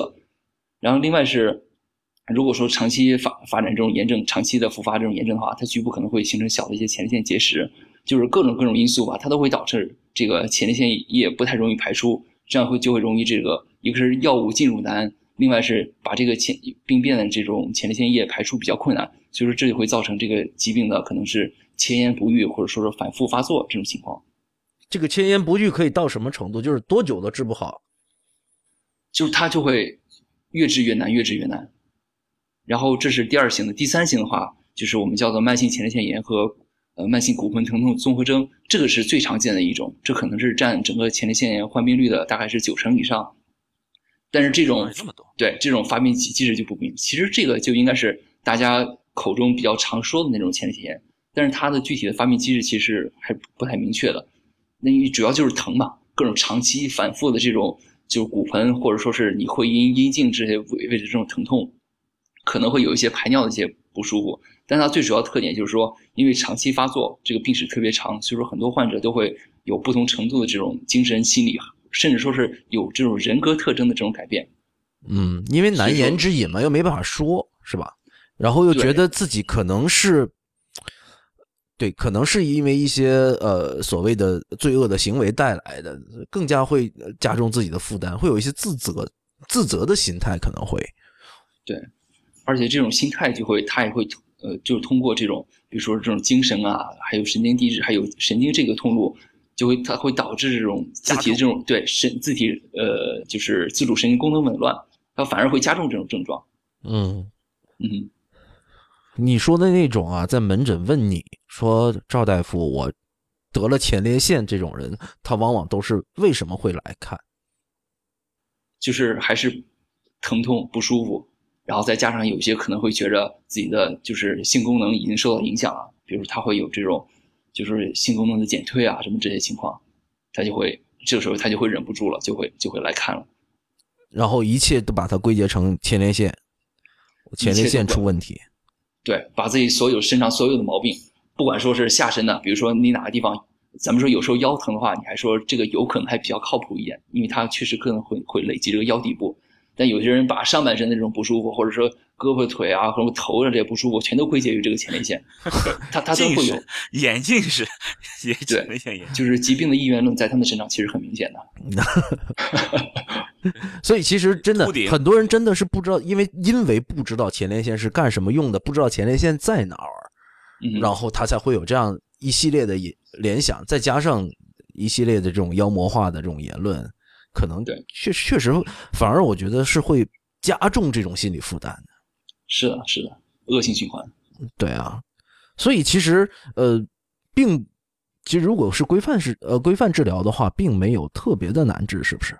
然后另外是，如果说长期发发展这种炎症，长期的复发这种炎症的话，它局部可能会形成小的一些前列腺结石，就是各种各种因素吧，它都会导致这个前列腺液不太容易排出，这样会就会容易这个一个是药物进入难。另外是把这个前病变的这种前列腺液排出比较困难，所以说这就会造成这个疾病的可能是前言不愈，或者说是反复发作这种情况。这个前言不愈可以到什么程度？就是多久都治不好？就是它就会越治越难，越治越难。然后这是第二型的，第三型的话就是我们叫做慢性前列腺炎和呃慢性骨盆疼痛综合征，这个是最常见的一种，这可能是占整个前列腺炎患病率的大概是九成以上。但是这种对这种发病机机制就不明，其实这个就应该是大家口中比较常说的那种前列腺炎，但是它的具体的发病机制其实还不太明确的。那你主要就是疼嘛，各种长期反复的这种就是骨盆或者说是你会阴阴茎这些位位置这种疼痛，可能会有一些排尿的一些不舒服。但它最主要特点就是说，因为长期发作，这个病史特别长，所以说很多患者都会有不同程度的这种精神心理。甚至说是有这种人格特征的这种改变，嗯，因为难言之隐嘛，又没办法说，是吧？然后又觉得自己可能是，对，可能是因为一些呃所谓的罪恶的行为带来的，更加会加重自己的负担，会有一些自责、自责的心态，可能会。对，而且这种心态就会，他也会呃，就是通过这种，比如说这种精神啊，还有神经递质，还有神经这个通路，就会它会导致这种自体的这种对神自体呃，就是自主神经功能紊乱，它反而会加重这种症状。嗯嗯。你说的那种啊，在门诊问你说赵大夫，我得了前列腺这种人，他往往都是为什么会来看？就是还是疼痛不舒服，然后再加上有些可能会觉着自己的就是性功能已经受到影响了，比如他会有这种就是性功能的减退啊什么这些情况，他就会这个时候他就会忍不住了，就会就会来看了，然后一切都把它归结成前列腺，前列腺出问题。对，把自己所有身上所有的毛病，不管说是下身的，比如说你哪个地方，咱们说有时候腰疼的话，你还说这个有可能还比较靠谱一点，因为它确实可能会会累积这个腰底部。但有些人把上半身的这种不舒服，或者说胳膊腿啊，或者头的这些不舒服，全都归结于这个前列腺，[LAUGHS] 他他都会有。眼镜是，对，就是疾病的意愿论在他们身上其实很明显的。[LAUGHS] 所以其实真的很多人真的是不知道，因为因为不知道前列腺是干什么用的，不知道前列腺在哪儿，然后他才会有这样一系列的联想，再加上一系列的这种妖魔化的这种言论，可能对确确实反而我觉得是会加重这种心理负担的。是的，是的，恶性循环。对啊，所以其实呃，并其实如果是规范是呃规范治疗的话，并没有特别的难治，是不是？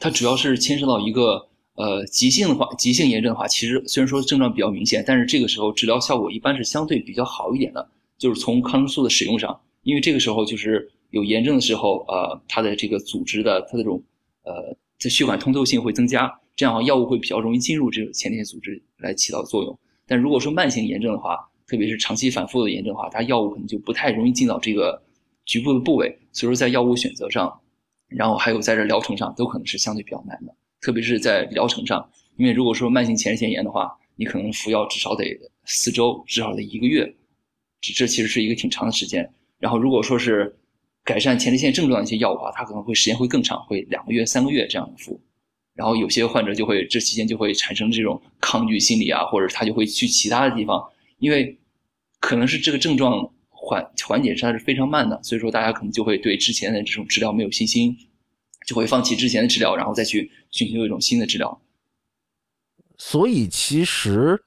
它主要是牵涉到一个呃急性的话，急性炎症的话，其实虽然说症状比较明显，但是这个时候治疗效果一般是相对比较好一点的。就是从抗生素的使用上，因为这个时候就是有炎症的时候，呃，它的这个组织的它这种呃在血管通透性会增加，这样药物会比较容易进入这个前列腺组织来起到作用。但如果说慢性炎症的话，特别是长期反复的炎症的话，它药物可能就不太容易进到这个局部的部位，所以说在药物选择上。然后还有在这疗程上都可能是相对比较难的，特别是在疗程上，因为如果说慢性前列腺炎的话，你可能服药至少得四周，至少得一个月，这这其实是一个挺长的时间。然后如果说是改善前列腺症状的一些药物啊，它可能会时间会更长，会两个月、三个月这样服。然后有些患者就会这期间就会产生这种抗拒心理啊，或者他就会去其他的地方，因为可能是这个症状。缓缓解它是非常慢的，所以说大家可能就会对之前的这种治疗没有信心，就会放弃之前的治疗，然后再去寻求一种新的治疗。所以其实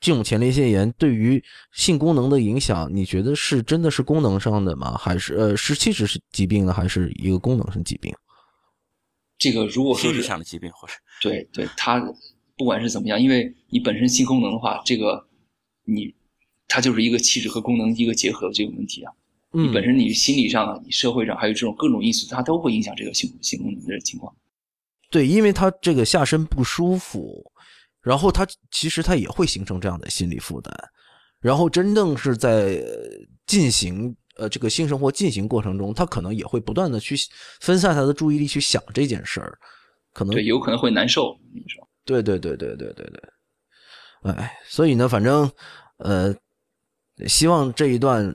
这种前列腺炎对于性功能的影响，你觉得是真的是功能上的吗？还是呃，是其实是疾病呢？还是一个功能性疾病？这个如果说是上的疾病，或是对对，它不管是怎么样，因为你本身性功能的话，这个你。它就是一个气质和功能一个结合的这个问题啊，你本身你心理上、你社会上还有这种各种因素，它都会影响这个性性功能的情况。对，因为他这个下身不舒服，然后他其实他也会形成这样的心理负担，然后真正是在进行呃这个性生活进行过程中，他可能也会不断的去分散他的注意力去想这件事儿，可能对有可能会难受。你说，对对对对对对对，哎，所以呢，反正呃。希望这一段，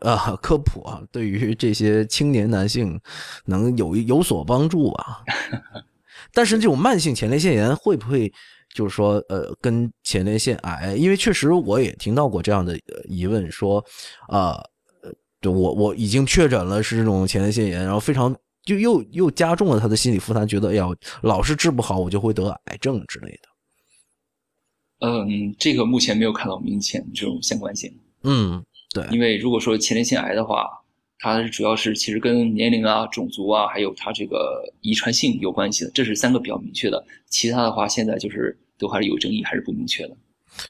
啊科普啊，对于这些青年男性能有有所帮助啊。[LAUGHS] 但是这种慢性前列腺炎会不会就是说，呃，跟前列腺癌？因为确实我也听到过这样的疑问，说，啊，就我我已经确诊了是这种前列腺炎，然后非常就又又加重了他的心理负担，觉得哎呀，老是治不好，我就会得癌症之类的。嗯，这个目前没有看到明显这种相关性。嗯，对，因为如果说前列腺癌的话，它主要是其实跟年龄啊、种族啊，还有它这个遗传性有关系的，这是三个比较明确的。其他的话，现在就是都还是有争议，还是不明确的。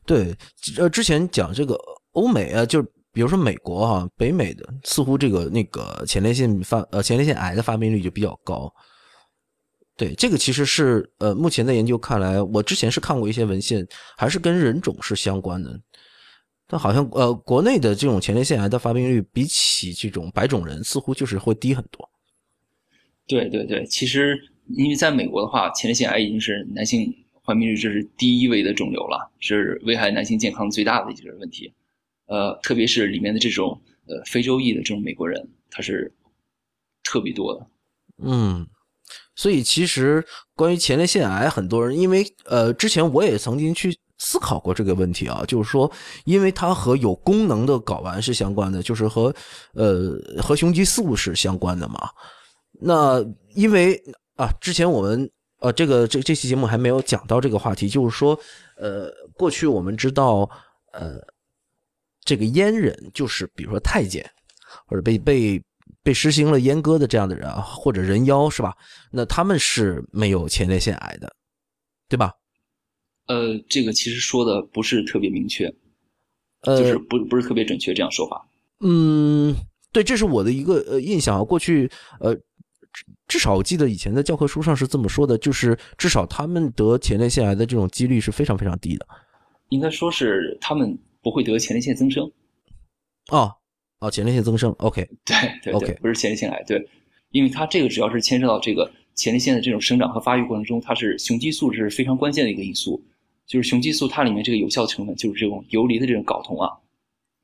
对，呃，之前讲这个欧美啊，就比如说美国哈，北美的似乎这个那个前列腺发呃前列腺癌的发病率就比较高。对，这个其实是呃目前的研究看来，我之前是看过一些文献，还是跟人种是相关的。但好像呃，国内的这种前列腺癌的发病率比起这种白种人似乎就是会低很多。对对对，其实因为在美国的话，前列腺癌已经是男性患病率这是第一位的肿瘤了，是危害男性健康最大的一个问题。呃，特别是里面的这种呃非洲裔的这种美国人，他是特别多的。嗯，所以其实关于前列腺癌，很多人因为呃，之前我也曾经去思考过这个问题啊，就是说，因为它和有功能的睾丸是相关的，就是和呃和雄激素是相关的嘛。那因为啊，之前我们呃这个这这期节目还没有讲到这个话题，就是说呃，过去我们知道呃这个阉人，就是比如说太监或者被被。被实行了阉割的这样的人啊，或者人妖是吧？那他们是没有前列腺癌的，对吧？呃，这个其实说的不是特别明确，呃，就是不不是特别准确这样说法。嗯，对，这是我的一个呃印象啊。过去呃，至少我记得以前在教科书上是这么说的，就是至少他们得前列腺癌的这种几率是非常非常低的。应该说是他们不会得前列腺增生。哦。哦，前列腺增生，OK，对对对，不是前列腺癌，对，因为它这个只要是牵涉到这个前列腺的这种生长和发育过程中，它是雄激素是非常关键的一个因素。就是雄激素它里面这个有效成分就是这种游离的这种睾酮啊，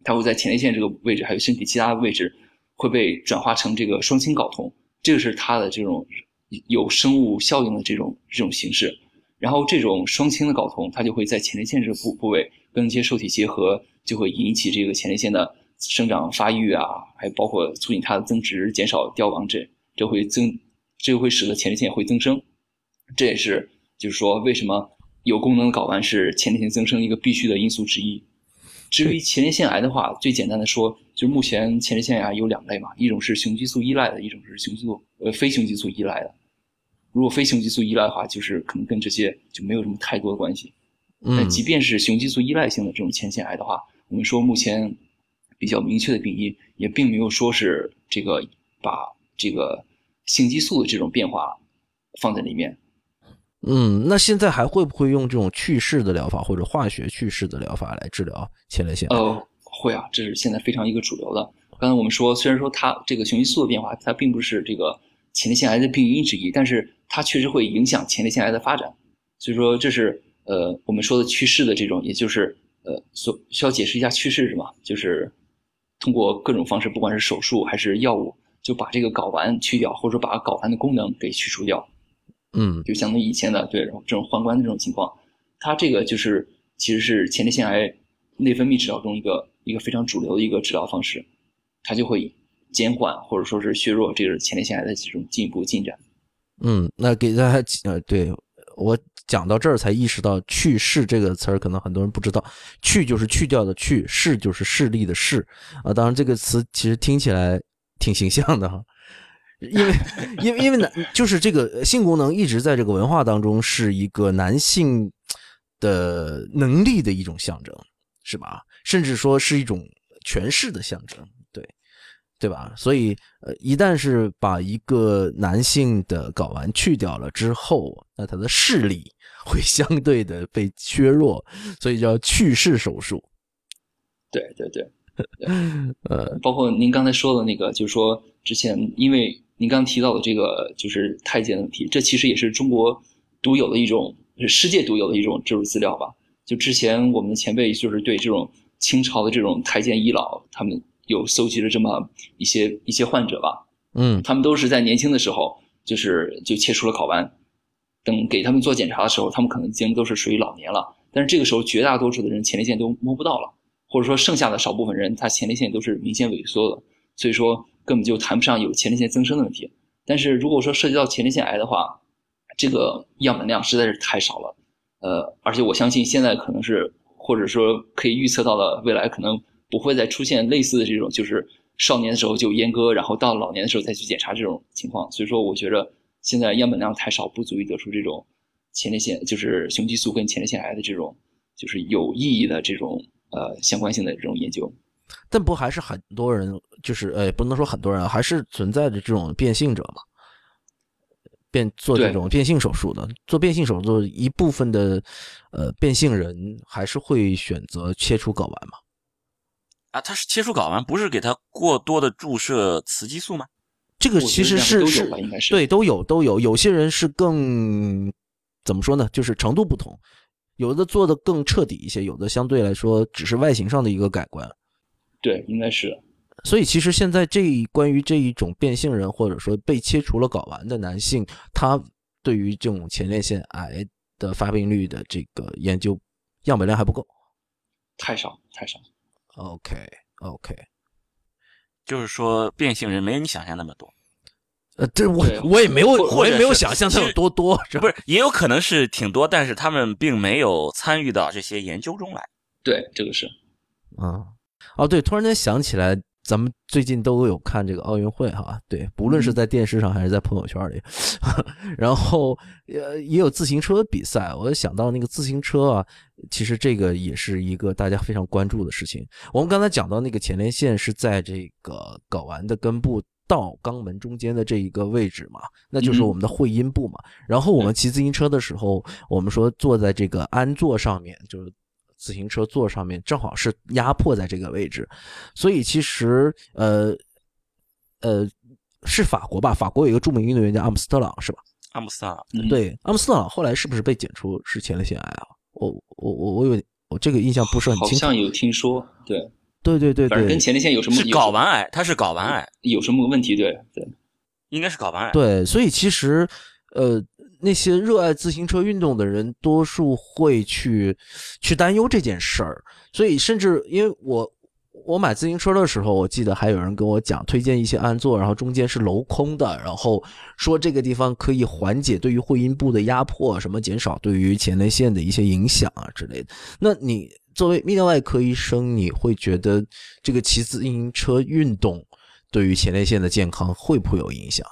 它会在前列腺这个位置，还有身体其他的位置会被转化成这个双氢睾酮，这个是它的这种有生物效应的这种这种形式。然后这种双氢的睾酮，它就会在前列腺这个部部位跟一些受体结合，就会引起这个前列腺的。生长发育啊，还包括促进它的增殖、减少凋亡，这这会增，这会使得前列腺会增生。这也是就是说，为什么有功能的睾丸是前列腺增生一个必须的因素之一。至于前列腺癌的话，最简单的说，就是目前前列腺癌有两类嘛，一种是雄激素依赖的，一种是雄激素呃非雄激素依赖的。如果非雄激素依赖的话，就是可能跟这些就没有什么太多的关系。但即便是雄激素依赖性的这种前列腺癌的话，我们说目前。比较明确的病因，也并没有说是这个把这个性激素的这种变化放在里面。嗯，那现在还会不会用这种去势的疗法或者化学去势的疗法来治疗前列腺？呃，会啊，这是现在非常一个主流的。刚才我们说，虽然说它这个雄激素的变化，它并不是这个前列腺癌的病因之一，但是它确实会影响前列腺癌的发展。所以说，这是呃我们说的去势的这种，也就是呃所需要解释一下去势是什么，就是。通过各种方式，不管是手术还是药物，就把这个睾丸去掉，或者说把睾丸的功能给去除掉。嗯，就相当于以前的对然后这种宦官的这种情况，它这个就是其实是前列腺癌内分泌治疗中一个一个非常主流的一个治疗方式，它就会减缓或者说是削弱这个前列腺癌的这种进一步进展。嗯，那给大家呃，对我。讲到这儿才意识到“去势”这个词儿，可能很多人不知道，“去”就是去掉的“去”，“势”就是势力的“势”啊。当然，这个词其实听起来挺形象的哈，因为 [LAUGHS] 因为因为男就是这个性功能一直在这个文化当中是一个男性的能力的一种象征，是吧？甚至说是一种权势的象征。对对吧？所以，呃，一旦是把一个男性的睾丸去掉了之后，那他的视力 [LAUGHS] 会相对的被削弱，所以叫去势手术。对对对，[LAUGHS] 呃，包括您刚才说的那个，就是说之前，因为您刚提到的这个就是太监的问题，这其实也是中国独有的一种，是世界独有的一种这种资料吧？就之前我们的前辈就是对这种清朝的这种太监医老，他们。有搜集了这么一些一些患者吧，嗯，他们都是在年轻的时候，就是就切除了睾丸，等给他们做检查的时候，他们可能已经都是属于老年了。但是这个时候，绝大多数的人前列腺都摸不到了，或者说剩下的少部分人，他前列腺都是明显萎缩的，所以说根本就谈不上有前列腺增生的问题。但是如果说涉及到前列腺癌的话，这个样本量实在是太少了，呃，而且我相信现在可能是或者说可以预测到了未来可能。不会再出现类似的这种，就是少年的时候就阉割，然后到老年的时候再去检查这种情况。所以说，我觉得现在样本量太少，不足以得出这种前列腺就是雄激素跟前列腺癌的这种就是有意义的这种呃相关性的这种研究。但不还是很多人就是呃不能说很多人，还是存在着这种变性者嘛？变做这种变性手术的，做变性手术一部分的呃变性人还是会选择切除睾丸嘛？啊，他是切除睾丸，不是给他过多的注射雌激素吗？这个其实是是对都有都有，有些人是更怎么说呢？就是程度不同，有的做的更彻底一些，有的相对来说只是外形上的一个改观。对，应该是。所以其实现在这一关于这一种变性人或者说被切除了睾丸的男性，他对于这种前列腺癌的发病率的这个研究样本量还不够。太少，太少。OK OK，就是说变性人没有你想象那么多，呃，这我我也没有我也没有想象他有多多，是不是也有可能是挺多，但是他们并没有参与到这些研究中来。对，这个是。嗯，哦，对，突然间想起来，咱们最近都有看这个奥运会哈，对，不论是在电视上还是在朋友圈里，[LAUGHS] 然后呃也有自行车比赛，我想到那个自行车啊，其实这个也是一个大家非常关注的事情。我们刚才讲到那个前列腺是在这个睾丸的根部。到肛门中间的这一个位置嘛，那就是嗯我们的会阴部嘛。然后我们骑自行车的时候，我们说坐在这个鞍座上面，就是自行车座上面，正好是压迫在这个位置，所以其实呃呃是法国吧？法国有一个著名运动员叫阿姆斯特朗，是吧？阿姆斯特朗，嗯，对，阿姆斯特朗后来是不是被检出是前列腺癌啊？我我我我有我这个印象不是很清楚。好像有听说。对，对对对对反正跟前列腺有什么是睾丸癌，他是睾丸癌，有什么问题？对对。应该是睾丸癌。对，所以其实呃那些热爱自行车运动的人，多数会去去担忧这件事儿。所以甚至因为我我买自行车的时候，我记得还有人跟我讲推荐一些安座，然后中间是镂空的，然后说这个地方可以缓解对于会阴部的压迫，什么减少对于前列腺的一些影响啊之类的。那你作为泌尿外科医生，你会觉得这个骑自行车运动对于前列腺的健康会不会有影响？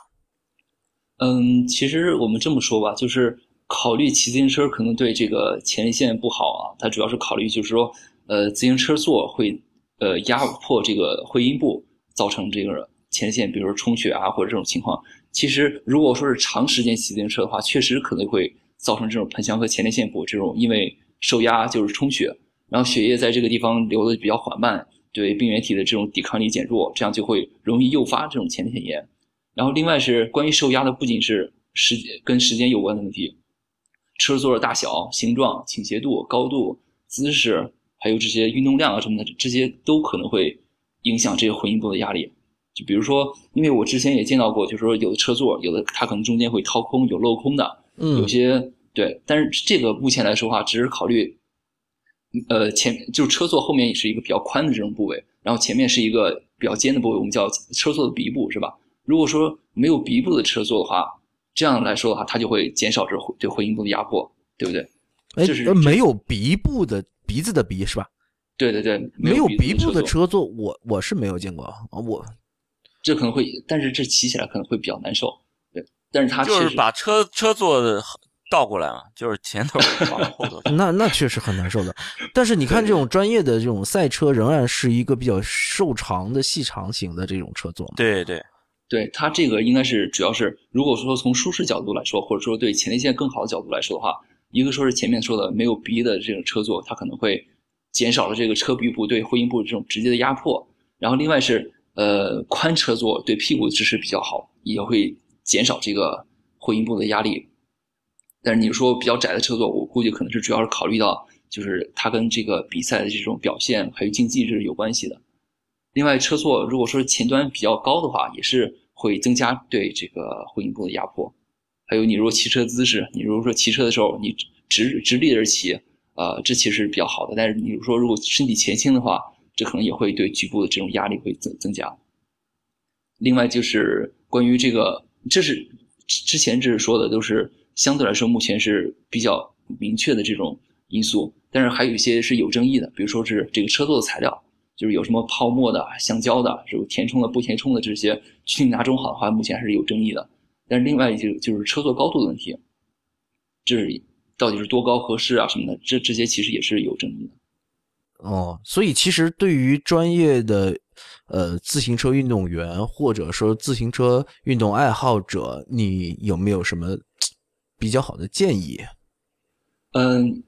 嗯，其实我们这么说吧，就是考虑骑自行车可能对这个前列腺不好啊。它主要是考虑就是说，呃，自行车座会呃压迫这个会阴部，造成这个前列腺，比如说充血啊或者这种情况。其实如果说是长时间骑自行车的话，确实可能会造成这种盆腔和前列腺部这种因为受压就是充血，然后血液在这个地方流的比较缓慢，对病原体的这种抵抗力减弱，这样就会容易诱发这种前列腺炎。然后另外是关于受压的，不仅是时跟时间有关的问题，车座的大小、形状、倾斜度、高度、姿势，还有这些运动量啊什么的，这些都可能会影响这个混凝部的压力。就比如说，因为我之前也见到过，就是说有的车座，有的它可能中间会掏空，有镂空的，嗯有些对，但是这个目前来说的话，只是考虑，呃，前就是车座后面也是一个比较宽的这种部位，然后前面是一个比较尖的部位，我们叫车座的鼻部，是吧？如果说没有鼻部的车座的话，这样来说的话，它就会减少这会对会阴部的压迫，对不对？哎这是，呃没有鼻部的鼻子的鼻是吧？对对对，没有鼻鼻部的车座，我我是没有见过啊。我这可能会，但是这骑起来可能会比较难受，对。但是它就是把车车座的倒过来嘛，就是前头往后头。[LAUGHS] 那那确实很难受的。但是你看，这种专业的这种赛车，仍然是一个比较瘦长的细长型的这种车座嘛。对对，对它这个应该是主要是，如果说从舒适角度来说，或者说对前列腺更好的角度来说的话，一个说是前面说的没有鼻的这种车座，它可能会减少了这个车鼻部对会阴部这种直接的压迫，然后另外是呃宽车座对屁股的支持比较好，也会减少这个会阴部的压力。但是你说比较窄的车座，我估计可能是主要是考虑到就是它跟这个比赛的这种表现还有竞技这是有关系的。另外，车座如果说前端比较高的话，也是会增加对这个会阴部的压迫。还有，你如果骑车姿势，你如果说骑车的时候你直直立着骑，呃，这其实是比较好的。但是你如说如果身体前倾的话，这可能也会对局部的这种压力会增增加。另外就是关于这个，这是之前这是说的都是相对来说目前是比较明确的这种因素，但是还有一些是有争议的，比如说是这个车座的材料。就是有什么泡沫的、橡胶的，是有填充的、不填充的这些，去哪种好的话，目前还是有争议的。但是另外就就是车座高度的问题，这是到底是多高合适啊什么的，这这些其实也是有争议的。哦，所以其实对于专业的呃自行车运动员或者说自行车运动爱好者，你有没有什么 [TSK] 比较好的建议？嗯，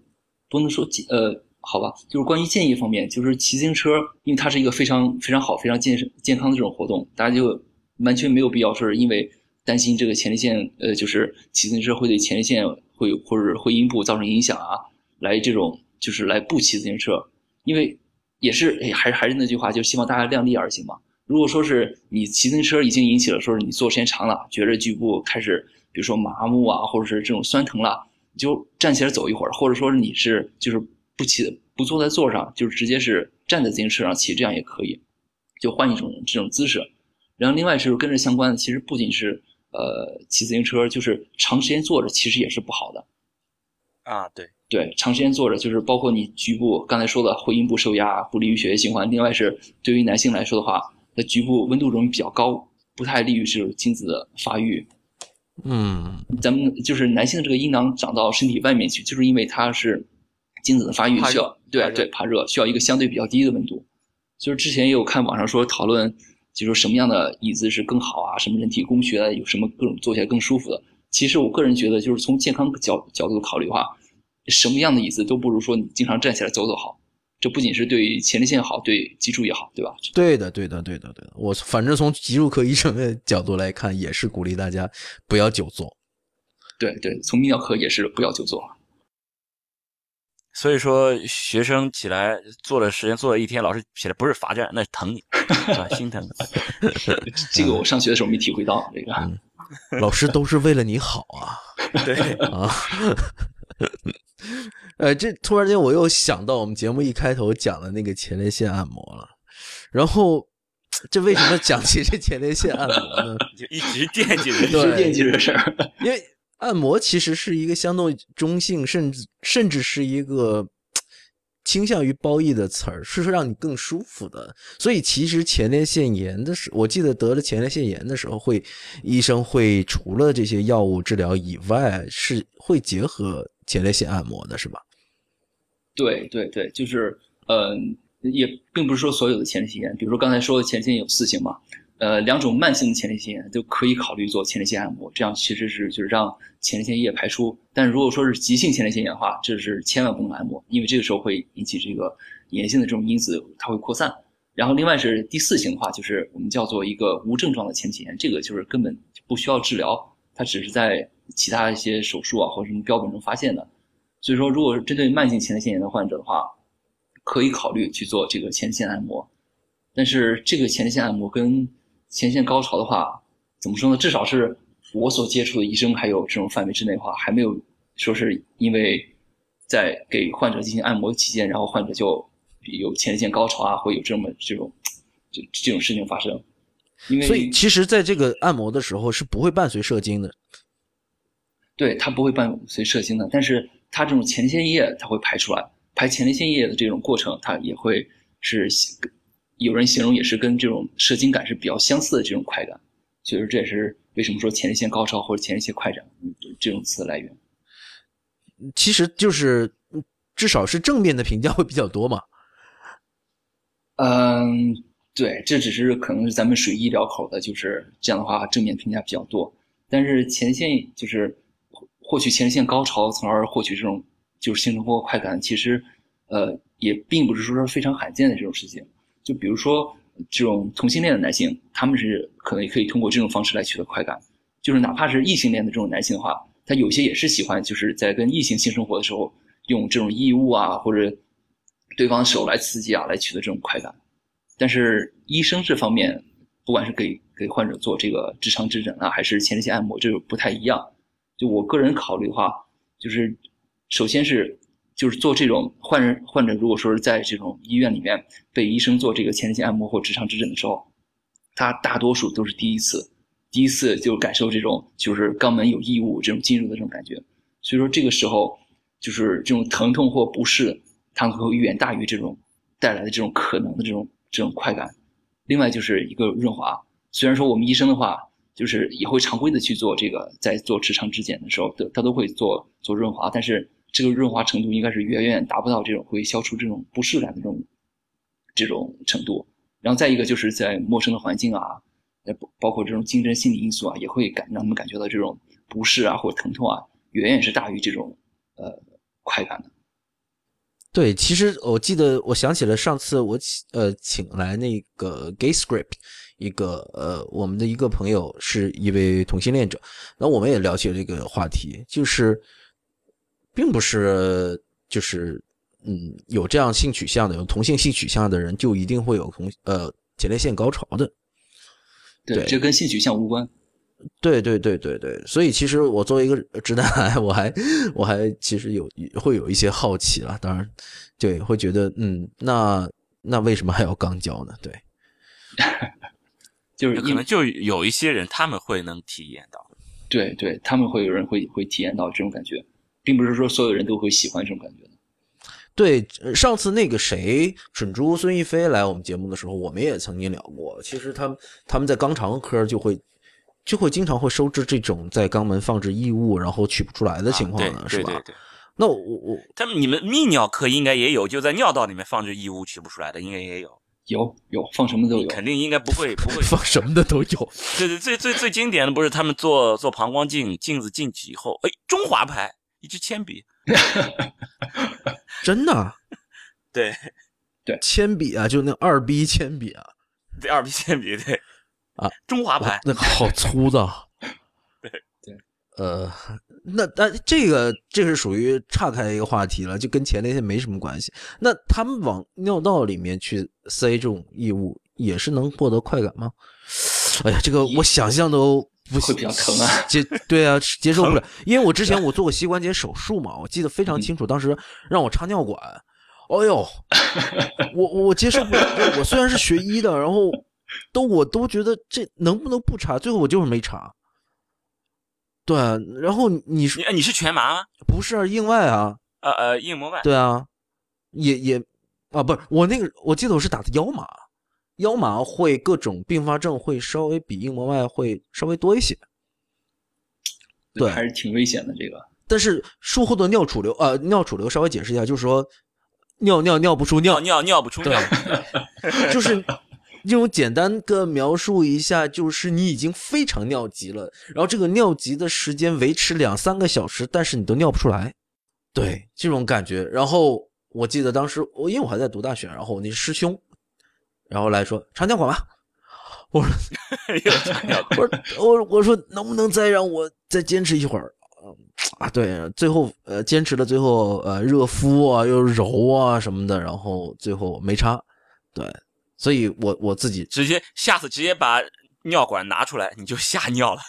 不能说建呃。好吧，就是关于建议方面，就是骑自行车，因为它是一个非常非常好、非常健身健康的这种活动，大家就完全没有必要说是因为担心这个前列腺，呃，就是骑自行车会对前列腺会或者会阴部造成影响啊，来这种就是来不骑自行车，因为也是哎还还是那句话，就希望大家量力而行嘛。如果说是你骑自行车已经引起了说是你坐时间长了，觉着局部开始比如说麻木啊，或者是这种酸疼了，你就站起来走一会儿，或者说是你是就是不骑不坐在座上，就是直接是站在自行车上骑，这样也可以，就换一种这种姿势。然后另外就是跟着相关的，其实不仅是呃骑自行车，就是长时间坐着其实也是不好的。啊，对对，长时间坐着就是包括你局部刚才说的会阴部受压，不利于血液循环。另外是对于男性来说的话，那局部温度容易比较高，不太利于这种精子的发育。嗯，咱们就是男性的这个阴囊长到身体外面去，就是因为它是精子的发育需要对对怕热，需要一个相对比较低的温度。就是之前也有看网上说讨论，就是什么样的椅子是更好啊，什么人体工学啊，有什么各种坐起来更舒服的。其实我个人觉得，就是从健康角角度考虑的话，什么样的椅子都不如说你经常站起来走走好。这不仅是对前列腺好，对脊柱也好，对吧？对的，对的，对的，对的。我反正从脊柱科医生的角度来看，也是鼓励大家不要久坐。对对，从泌尿科也是不要久坐。所以说学生起来做了时间做了一天，老师起来不是罚站，那是疼你，是吧？心疼。[LAUGHS] 这个我上学的时候没体会到这个。嗯老师都是为了你好啊 [LAUGHS] 对，啊！呃，这突然间我又想到我们节目一开头讲的那个前列腺按摩了，然后这为什么讲起这前列腺按摩呢？[LAUGHS] 就一直惦记着。一直惦记这事儿。因为按摩其实是一个相对中性，甚至甚至是一个倾向于褒义的词儿，是让你更舒服的。所以其实前列腺炎的时，我记得得了前列腺炎的时候，会医生会除了这些药物治疗以外，是会结合前列腺按摩的，是吧？对对对，就是呃，也并不是说所有的前列腺炎，比如说刚才说的前列腺炎有四型嘛，呃，两种慢性的前列腺炎都可以考虑做前列腺按摩，这样其实是就是让前列腺液排出。但如果说是急性前列腺炎的话，这是千万不能按摩，因为这个时候会引起这个炎性的这种因子，它会扩散。然后另外是第四型的话，就是我们叫做一个无症状的前列腺炎，这个就是根本不需要治疗，它只是在其他一些手术啊或者什么标本中发现的。所以说，如果是针对慢性前列腺炎的患者的话，可以考虑去做这个前列腺按摩。但是这个前列腺按摩跟前列腺高潮的话，怎么说呢？至少是我所接触的医生还有这种范围之内的话，还没有说是因为在给患者进行按摩期间，然后患者就有前列腺高潮啊，会有这么这种这这种事情发生。因为所以其实在这个按摩的时候是不会伴随射精的。对，它不会伴随射精的，但是它这种前列腺液它会排出来，排前列腺液的这种过程，它也会是有人形容也是跟这种射精感是比较相似的这种快感，所以说这也是为什么说前列腺高潮或者前列腺快感嗯这种词来源。其实就是嗯至少是正面的评价会比较多嘛。嗯，对，这只是可能是咱们属于医疗口的，就是这样的话正面评价比较多。但是前列腺就是获取前列腺高潮，从而获取这种就是性生活快感，其实呃也并不是说是非常罕见的这种事情。就比如说这种同性恋的男性，他们是可能也可以通过这种方式来取得快感。就是哪怕是异性恋的这种男性的话，他有些也是喜欢就是在跟异性性生活的时候，用这种异物啊或者对方手来刺激啊，来取得这种快感。但是医生这方面，不管是给给患者做这个直肠指诊啊，还是前列腺按摩，这个不太一样。就我个人考虑的话，就是首先是就是做这种患人患者，如果说是在这种医院里面被医生做这个前列腺按摩或直肠指诊的时候，他大多数都是第一次，第一次就感受这种就是肛门有异物这种进入的这种感觉。所以说这个时候就是这种疼痛或不适，它会远大于这种带来的这种可能的这种这种快感。另外就是一个润滑，虽然说我们医生的话，就是也会常规的去做这个，在做直肠指检的时候，都他都会做做润滑，但是这个润滑程度应该是远远达不到这种会消除这种不适感的这种这种程度。然后再一个就是在陌生的环境啊，呃包括这种竞争心理因素啊，也会感让他们感觉到这种不适啊或者疼痛啊，远远是大于这种呃快感的。对，其实我记得，我想起了上次我请呃请来那个 Gay Script 一个呃我们的一个朋友是一位同性恋者，那我们也聊起了这个话题，就是并不是就是嗯有这样性取向的，有同性性取向的人，就一定会有同呃前列腺高潮的。对，对这跟性取向无关。对对对对对，所以其实我作为一个直男癌，[LAUGHS] 我还我还其实有会有一些好奇了，当然，对，会觉得嗯，那那为什么还要肛交呢？对，[LAUGHS] 就是可能就有一些人他们会能体验到。对对，他们会有人会会体验到这种感觉，并不是说所有人都会喜欢这种感觉的。对，呃上次那个谁蠢猪孙一飞来我们节目的时候，我们也曾经聊过，其实他们他们在肛肠科就会就会经常会收治这种在肛门放置异物然后取不出来的情况啊呢，是吧？对对对对，那我我他们你们泌尿科应该也有，就在尿道里面放置异物取不出来的，应该也有。有有放什么都有，肯定应该不会不会。[LAUGHS] 放什么的都有，对对，最最最经典的不是他们做做膀胱镜，镜子进去以后，哎，中华牌一支铅笔，[LAUGHS] 真的 [LAUGHS] 对对铅笔啊，就那二 B 铅笔啊，对，二 B 铅笔，对啊，中华牌，那个好粗的。对 [LAUGHS] 对，呃，那那这个这是属于岔开一个话题了，就跟前列腺没什么关系。那他们往尿道里面去塞这种异物，也是能获得快感吗？[SIGHS] 哎呀，这个我想象都不会比较疼啊接对啊，接受不了。因为我之前我做过膝关节手术嘛，我记得非常清楚，当时让我插尿管，哎呦，我我接受不了。就我虽然是学医的，然后都我都觉得这能不能不插，最后我就是没插。对，然后你说你哎你是全麻吗？不是啊硬外啊？呃呃，硬膜外，对啊，也也啊，不是我那个，我记得我是打的腰麻，腰麻会各种并发症会稍微比硬膜外会稍微多一些，对还是挺危险的。这个。但是术后的尿储留，呃，尿储留稍微解释一下，就是说尿尿尿不出尿。尿，尿尿不出对。尿，[LAUGHS] 就是用简单的描述一下，就是你已经非常尿急了，然后这个尿急的时间维持两三个小时，但是你都尿不出来，对。这种感觉。然后我记得当时我因为我还在读大学，然后我那师兄，然后来说插尿管吧，我说。[LAUGHS] 我说我我说能不能再让我再坚持一会儿？嗯啊，对，最后呃坚持了，最后呃热敷啊，又揉啊什么的，然后最后没插，对，所以我我自己直接下次直接把尿管拿出来，你就吓尿了，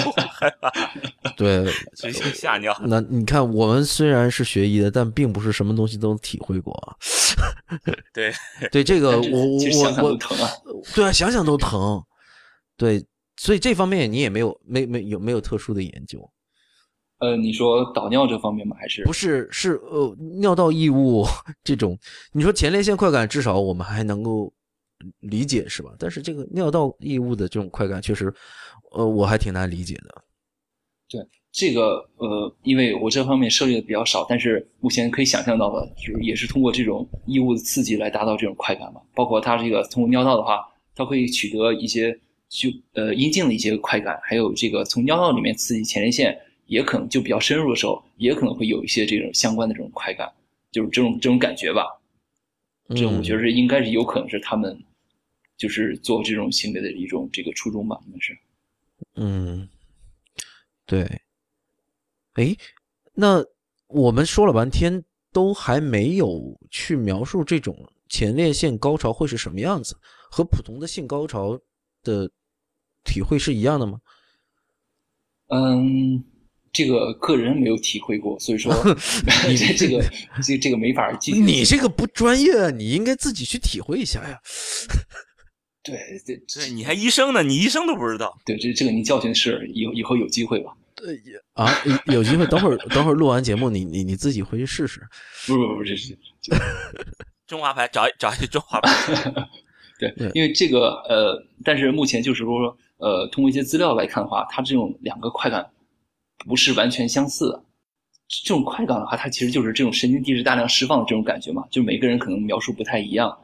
[LAUGHS] [LAUGHS] 对，直接吓尿。那你看我们虽然是学医的，但并不是什么东西都体会过啊。[LAUGHS] 对，对这个我我我疼啊。对啊，想想都疼。对，所以这方面你也没有没没有没有特殊的研究。呃，你说导尿这方面吗？还是不是，是呃尿道异物这种，你说前列腺快感至少我们还能够理解是吧？但是这个尿道异物的这种快感，确实，呃，我还挺难理解的。对这个呃，因为我这方面涉猎的比较少，但是目前可以想象到的，就是也是通过这种异物的刺激来达到这种快感嘛。包括它这个通过尿道的话，它可以取得一些就呃阴茎的一些快感，还有这个从尿道里面刺激前列腺，也可能就比较深入的时候，也可能会有一些这种相关的这种快感，就是这种这种感觉吧。这种我觉得是应该是有可能是他们就是做这种行为的一种这个初衷吧，应该是。嗯，对。哎，那我们说了半天，都还没有去描述这种前列腺高潮会是什么样子，和普通的性高潮的体会是一样的吗？嗯，这个个人没有体会过，所以说 [LAUGHS] [LAUGHS] 这这个这这个没法记。你这个不专业，你应该自己去体会一下呀。对对对，你还医生呢，你医生都不知道。对，这这个您教训是以后以后有机会吧？对啊，有有机会，等会儿等会儿录完节目，你你你自己回去试试。不是不是不是，这是 [LAUGHS] 中华牌找一找一中华牌，[LAUGHS] 对对，因为这个呃，但是目前就是说呃，通过一些资料来看的话，它这种两个快感不是完全相似的。这种快感的话，它其实就是这种神经递质大量释放的这种感觉嘛，就每个人可能描述不太一样，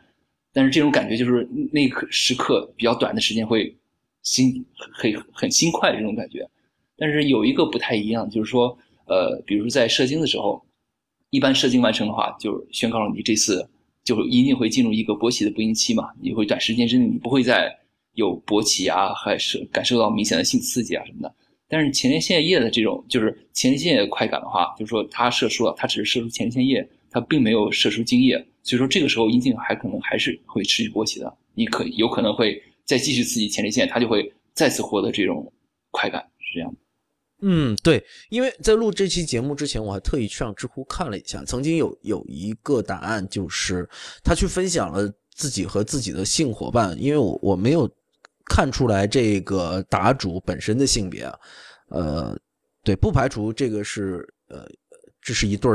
但是这种感觉就是那刻时刻比较短的时间会心很很心快的这种感觉。但是有一个不太一样，就是说，呃，比如说在射精的时候，一般射精完成的话，就宣告了你这次就一定会进入一个勃起的不孕期嘛，你会短时间之内你不会再有勃起啊，还是感受到明显的性刺激啊什么的。但是前列腺液的这种，就是前列腺液快感的话，就是说它射出了，它只是射出前列腺液，它并没有射出精液，所以说这个时候阴茎还可能还是会持续勃起的，你可有可能会再继续刺激前列腺，它就会再次获得这种快感，是这样的。嗯，对，因为在录这期节目之前，我还特意去上知乎看了一下，曾经有有一个答案，就是他去分享了自己和自己的性伙伴，因为我我没有看出来这个答主本身的性别，呃，对，不排除这个是呃，这是一对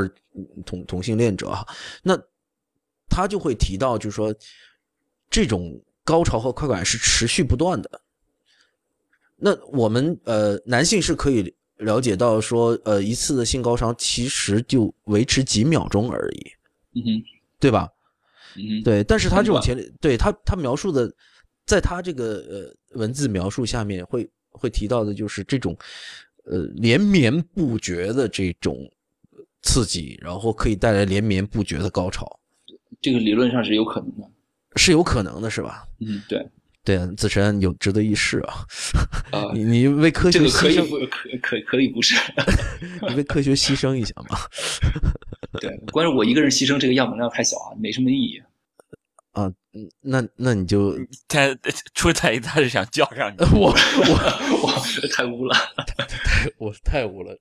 同同性恋者哈，那他就会提到，就是说这种高潮和快感是持续不断的。那我们呃，男性是可以了解到说，呃，一次的性高潮其实就维持几秒钟而已，嗯哼，对吧？嗯哼，对，但是他这种前，对他他描述的，在他这个呃文字描述下面会会提到的就是这种呃连绵不绝的这种刺激，然后可以带来连绵不绝的高潮，这个理论上是有可能的。是有可能的，是吧？嗯，对，对啊，子晨有值得一试啊！啊、你你为科学这个可以牺牲，不可可可以不是？[LAUGHS] 你为科学牺牲一下嘛？[LAUGHS] 对，关键我一个人牺牲这个样本量太小啊，没什么意义。啊，嗯那那你就他出太医他是想叫上你，[LAUGHS] 我我我，太污了。我太污了，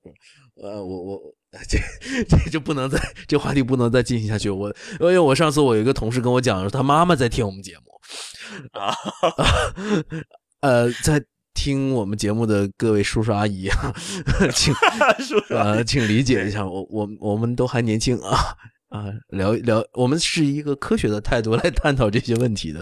呃，我我 [LAUGHS] 这这就不能再这话题不能再进行下去。我因为我上次我有一个同事跟我讲，他妈妈在听我们节目 [LAUGHS] 啊，呃，在听我们节目的各位叔叔阿姨啊，请？[LAUGHS] 呃请理解一下，我我我们都还年轻啊。啊，聊一聊，我们是一个科学的态度来探讨这些问题的，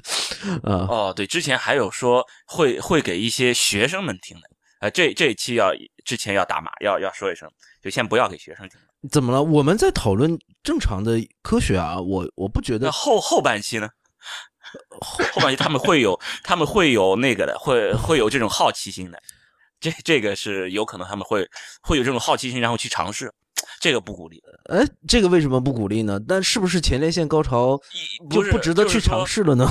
啊，哦，对，之前还有说会会给一些学生们听的，呃，这这一期要之前要打码，要要说一声，就先不要给学生听。怎么了？我们在讨论正常的科学啊，我我不觉得后后半期呢？后后半期他们会有 [LAUGHS] 他们会有那个的，会会有这种好奇心的，这这个是有可能他们会会有这种好奇心，然后去尝试，这个不鼓励。哎，这个为什么不鼓励呢？但是不是前列腺高潮就不值得去尝？试了呢？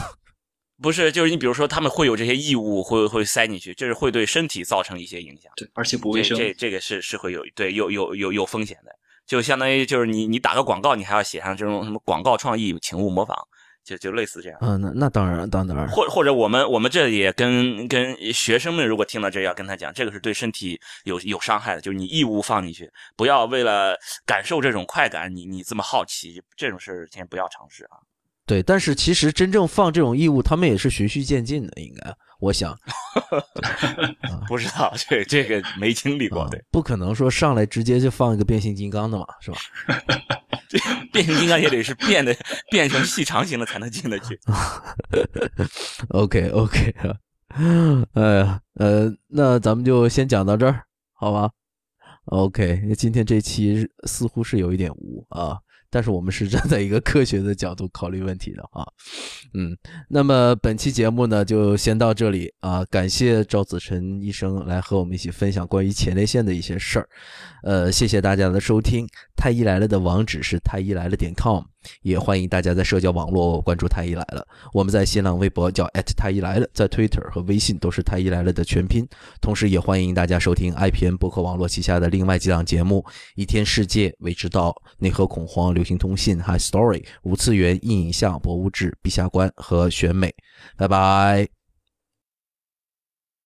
不是，就是你比如说他们会有这些异物会会塞进去，这是会对身体造成一些影响。对，而且不卫生。这这这个是是会有对有有有有风险的，就相当于就是你你打个广告，你还要写上这种什么广告创意，请勿模仿，就就类似这样。嗯，那那当然，当然，或或者我们我们这也跟跟学生们，如果听到这要跟他讲，这个是对身体有有伤害的，就是你异物放进去，不要为了感受这种快感，你你这么好奇，这种事儿先不要尝试啊。对。但是其实真正放这种异物，他们也是循序渐进的，应该，我想，[LAUGHS] 不知道这这个没经历过，啊对，不可能说上来直接就放一个变形金刚的嘛，是吧？[LAUGHS] 变形金刚也得是变的变成细长型的才能进得去。OK OK 啊，哎呀，呃，那咱们就先讲到这儿，好吧？OK，今天这期似乎是有一点无啊，但是我们是站在一个科学的角度考虑问题的啊。嗯，那么本期节目呢就先到这里啊，感谢赵子晨医生来和我们一起分享关于前列腺的一些事儿，呃，谢谢大家的收听。太医来了的网址是太医来了点 com。也欢迎大家在社交网络关注太医来了。我们在新浪微博叫太医来了，在 Twitter 和微信都是太医来了的全拼。同时，也欢迎大家收听 IPN 博客网络旗下的另外几档节目：一天世界、未知道、内核恐慌、流行通信、High Story、无次元、硬影像、博物志、陛下观和选美。拜拜。